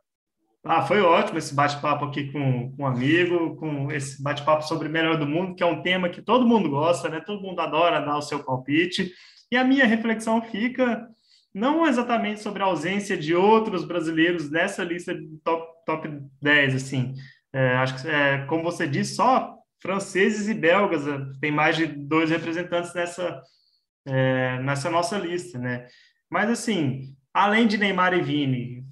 Ah, foi ótimo esse bate-papo aqui com, com um amigo, com esse bate-papo sobre melhor do mundo, que é um tema que todo mundo gosta, né? Todo mundo adora dar o seu palpite. E a minha reflexão fica não exatamente sobre a ausência de outros brasileiros nessa lista de top, top 10, assim. É, acho que, é, como você disse, só franceses e belgas, é, tem mais de dois representantes nessa, é, nessa nossa lista, né? Mas, assim, além de Neymar e Vini,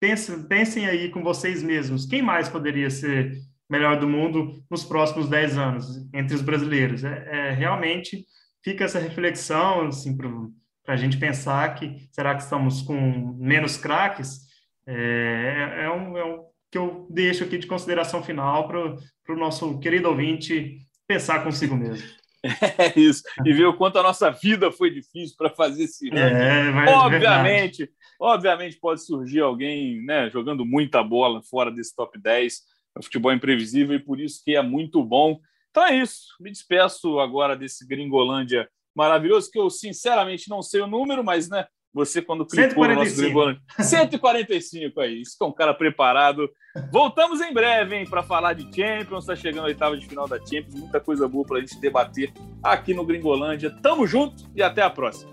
pensem, pensem aí com vocês mesmos, quem mais poderia ser melhor do mundo nos próximos 10 anos, entre os brasileiros? É, é realmente fica essa reflexão, assim, para a gente pensar que será que estamos com menos craques? É, é, é, um, é um que eu deixo aqui de consideração final para o nosso querido ouvinte pensar consigo mesmo. É isso. E ver o quanto a nossa vida foi difícil para fazer esse é, obviamente, obviamente pode surgir alguém né, jogando muita bola fora desse top 10. O futebol é imprevisível e por isso que é muito bom. Então é isso. Me despeço agora desse Gringolândia maravilhoso, que eu sinceramente não sei o número, mas né, você quando clicou 145. no nosso Gringolândia. 145 aí. Isso que é um cara preparado. Voltamos em breve, hein, para falar de Champions. Está chegando a oitava de final da Champions. Muita coisa boa para a gente debater aqui no Gringolândia. Tamo junto e até a próxima.